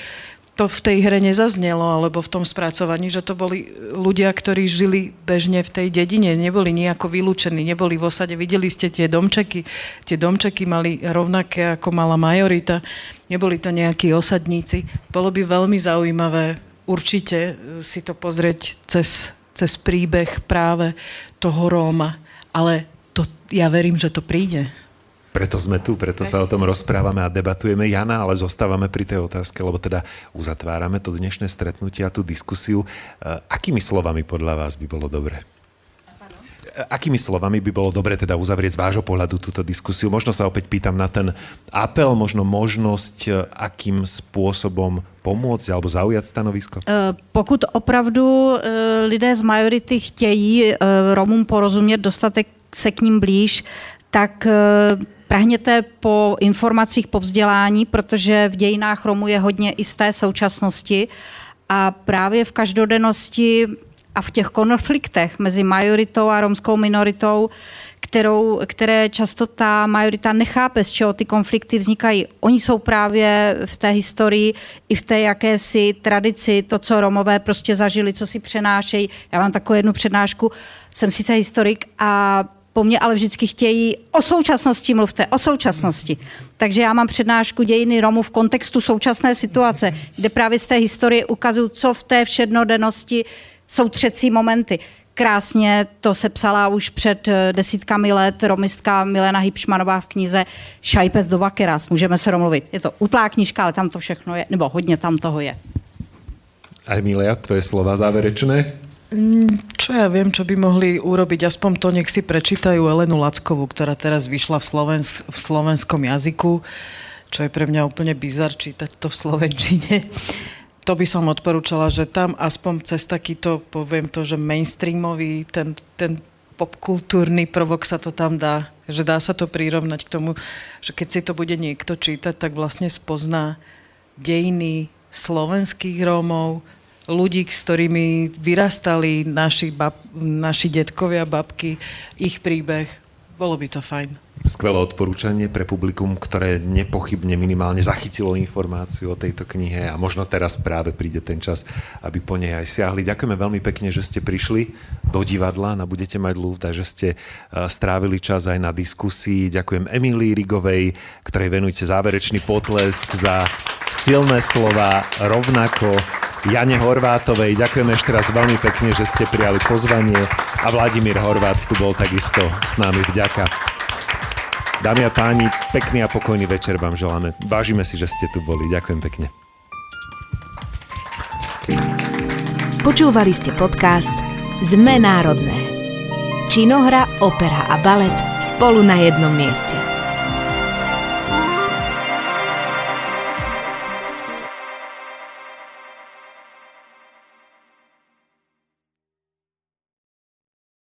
to v tej hre nezaznelo, alebo v tom spracovaní, že to boli ľudia, ktorí žili bežne v tej dedine, neboli nejako vylúčení, neboli v osade. Videli ste tie domčeky, tie domčeky mali rovnaké, ako mala majorita, neboli to nejakí osadníci. Bolo by veľmi zaujímavé určite si to pozrieť cez, cez príbeh práve toho Róma, ale to, ja verím, že to príde. Preto sme tu, preto sa o tom rozprávame a debatujeme. Jana, ale zostávame pri tej otázke, lebo teda uzatvárame to dnešné stretnutie a tú diskusiu. E, akými slovami podľa vás by bolo dobre? E, akými slovami by bolo dobre teda uzavrieť z vášho pohľadu túto diskusiu? Možno sa opäť pýtam na ten apel, možno možnosť, e, akým spôsobom pomôcť alebo zaujať stanovisko? Pokud opravdu lidé z majority chtějí Romům porozumět, dostatek se k ním blíž, tak Prahněte po informacích, po vzdělání, protože v dějinách Romu je hodně i z té současnosti a právě v každodennosti a v těch konfliktech mezi majoritou a romskou minoritou, kterou, které často ta majorita nechápe, z čeho ty konflikty vznikají. Oni jsou právě v té historii i v té jakési tradici, to, co Romové prostě zažili, co si přenášejí. Já mám takovou jednu přednášku, jsem sice historik a po mně ale vždycky chtějí o současnosti mluvte, o současnosti. Takže já mám přednášku dějiny Romů v kontextu současné situace, kde právě z té historie ukazuju, co v té všednodennosti jsou třecí momenty. Krásně to se psala už před eh, desítkami let romistka Milena Hipšmanová v knize Šajpes do Vakeras. Můžeme se domluvit. Je to utlá knižka, ale tam to všechno je, nebo hodně tam toho je. Emilia, tvoje slova záverečné? Mm, čo ja viem, čo by mohli urobiť, aspoň to nech si prečítajú Elenu Lackovú, ktorá teraz vyšla v, Slovens- v slovenskom jazyku, čo je pre mňa úplne bizar čítať to v slovenčine. To by som odporúčala, že tam aspoň cez takýto, poviem to, že mainstreamový, ten, ten popkultúrny prvok sa to tam dá, že dá sa to prirovnať k tomu, že keď si to bude niekto čítať, tak vlastne spozná dejiny slovenských Rómov, ľudí, s ktorými vyrastali naši, bab, naši detkovia, babky, ich príbeh. Bolo by to fajn. Skvelé odporúčanie pre publikum, ktoré nepochybne minimálne zachytilo informáciu o tejto knihe a možno teraz práve príde ten čas, aby po nej aj siahli. Ďakujeme veľmi pekne, že ste prišli do divadla na Budete mať ľúvda, že ste e, strávili čas aj na diskusii. Ďakujem Emilii Rigovej, ktorej venujete záverečný potlesk za silné slova, rovnako Jane Horvátovej. Ďakujem ešte raz veľmi pekne, že ste prijali pozvanie a Vladimír Horvát tu bol takisto s nami. Vďaka. Dámy a páni, pekný a pokojný večer vám želáme. Vážime si, že ste tu boli. Ďakujem pekne. Počúvali ste podcast Zme národné. Činohra, opera a balet spolu na jednom mieste.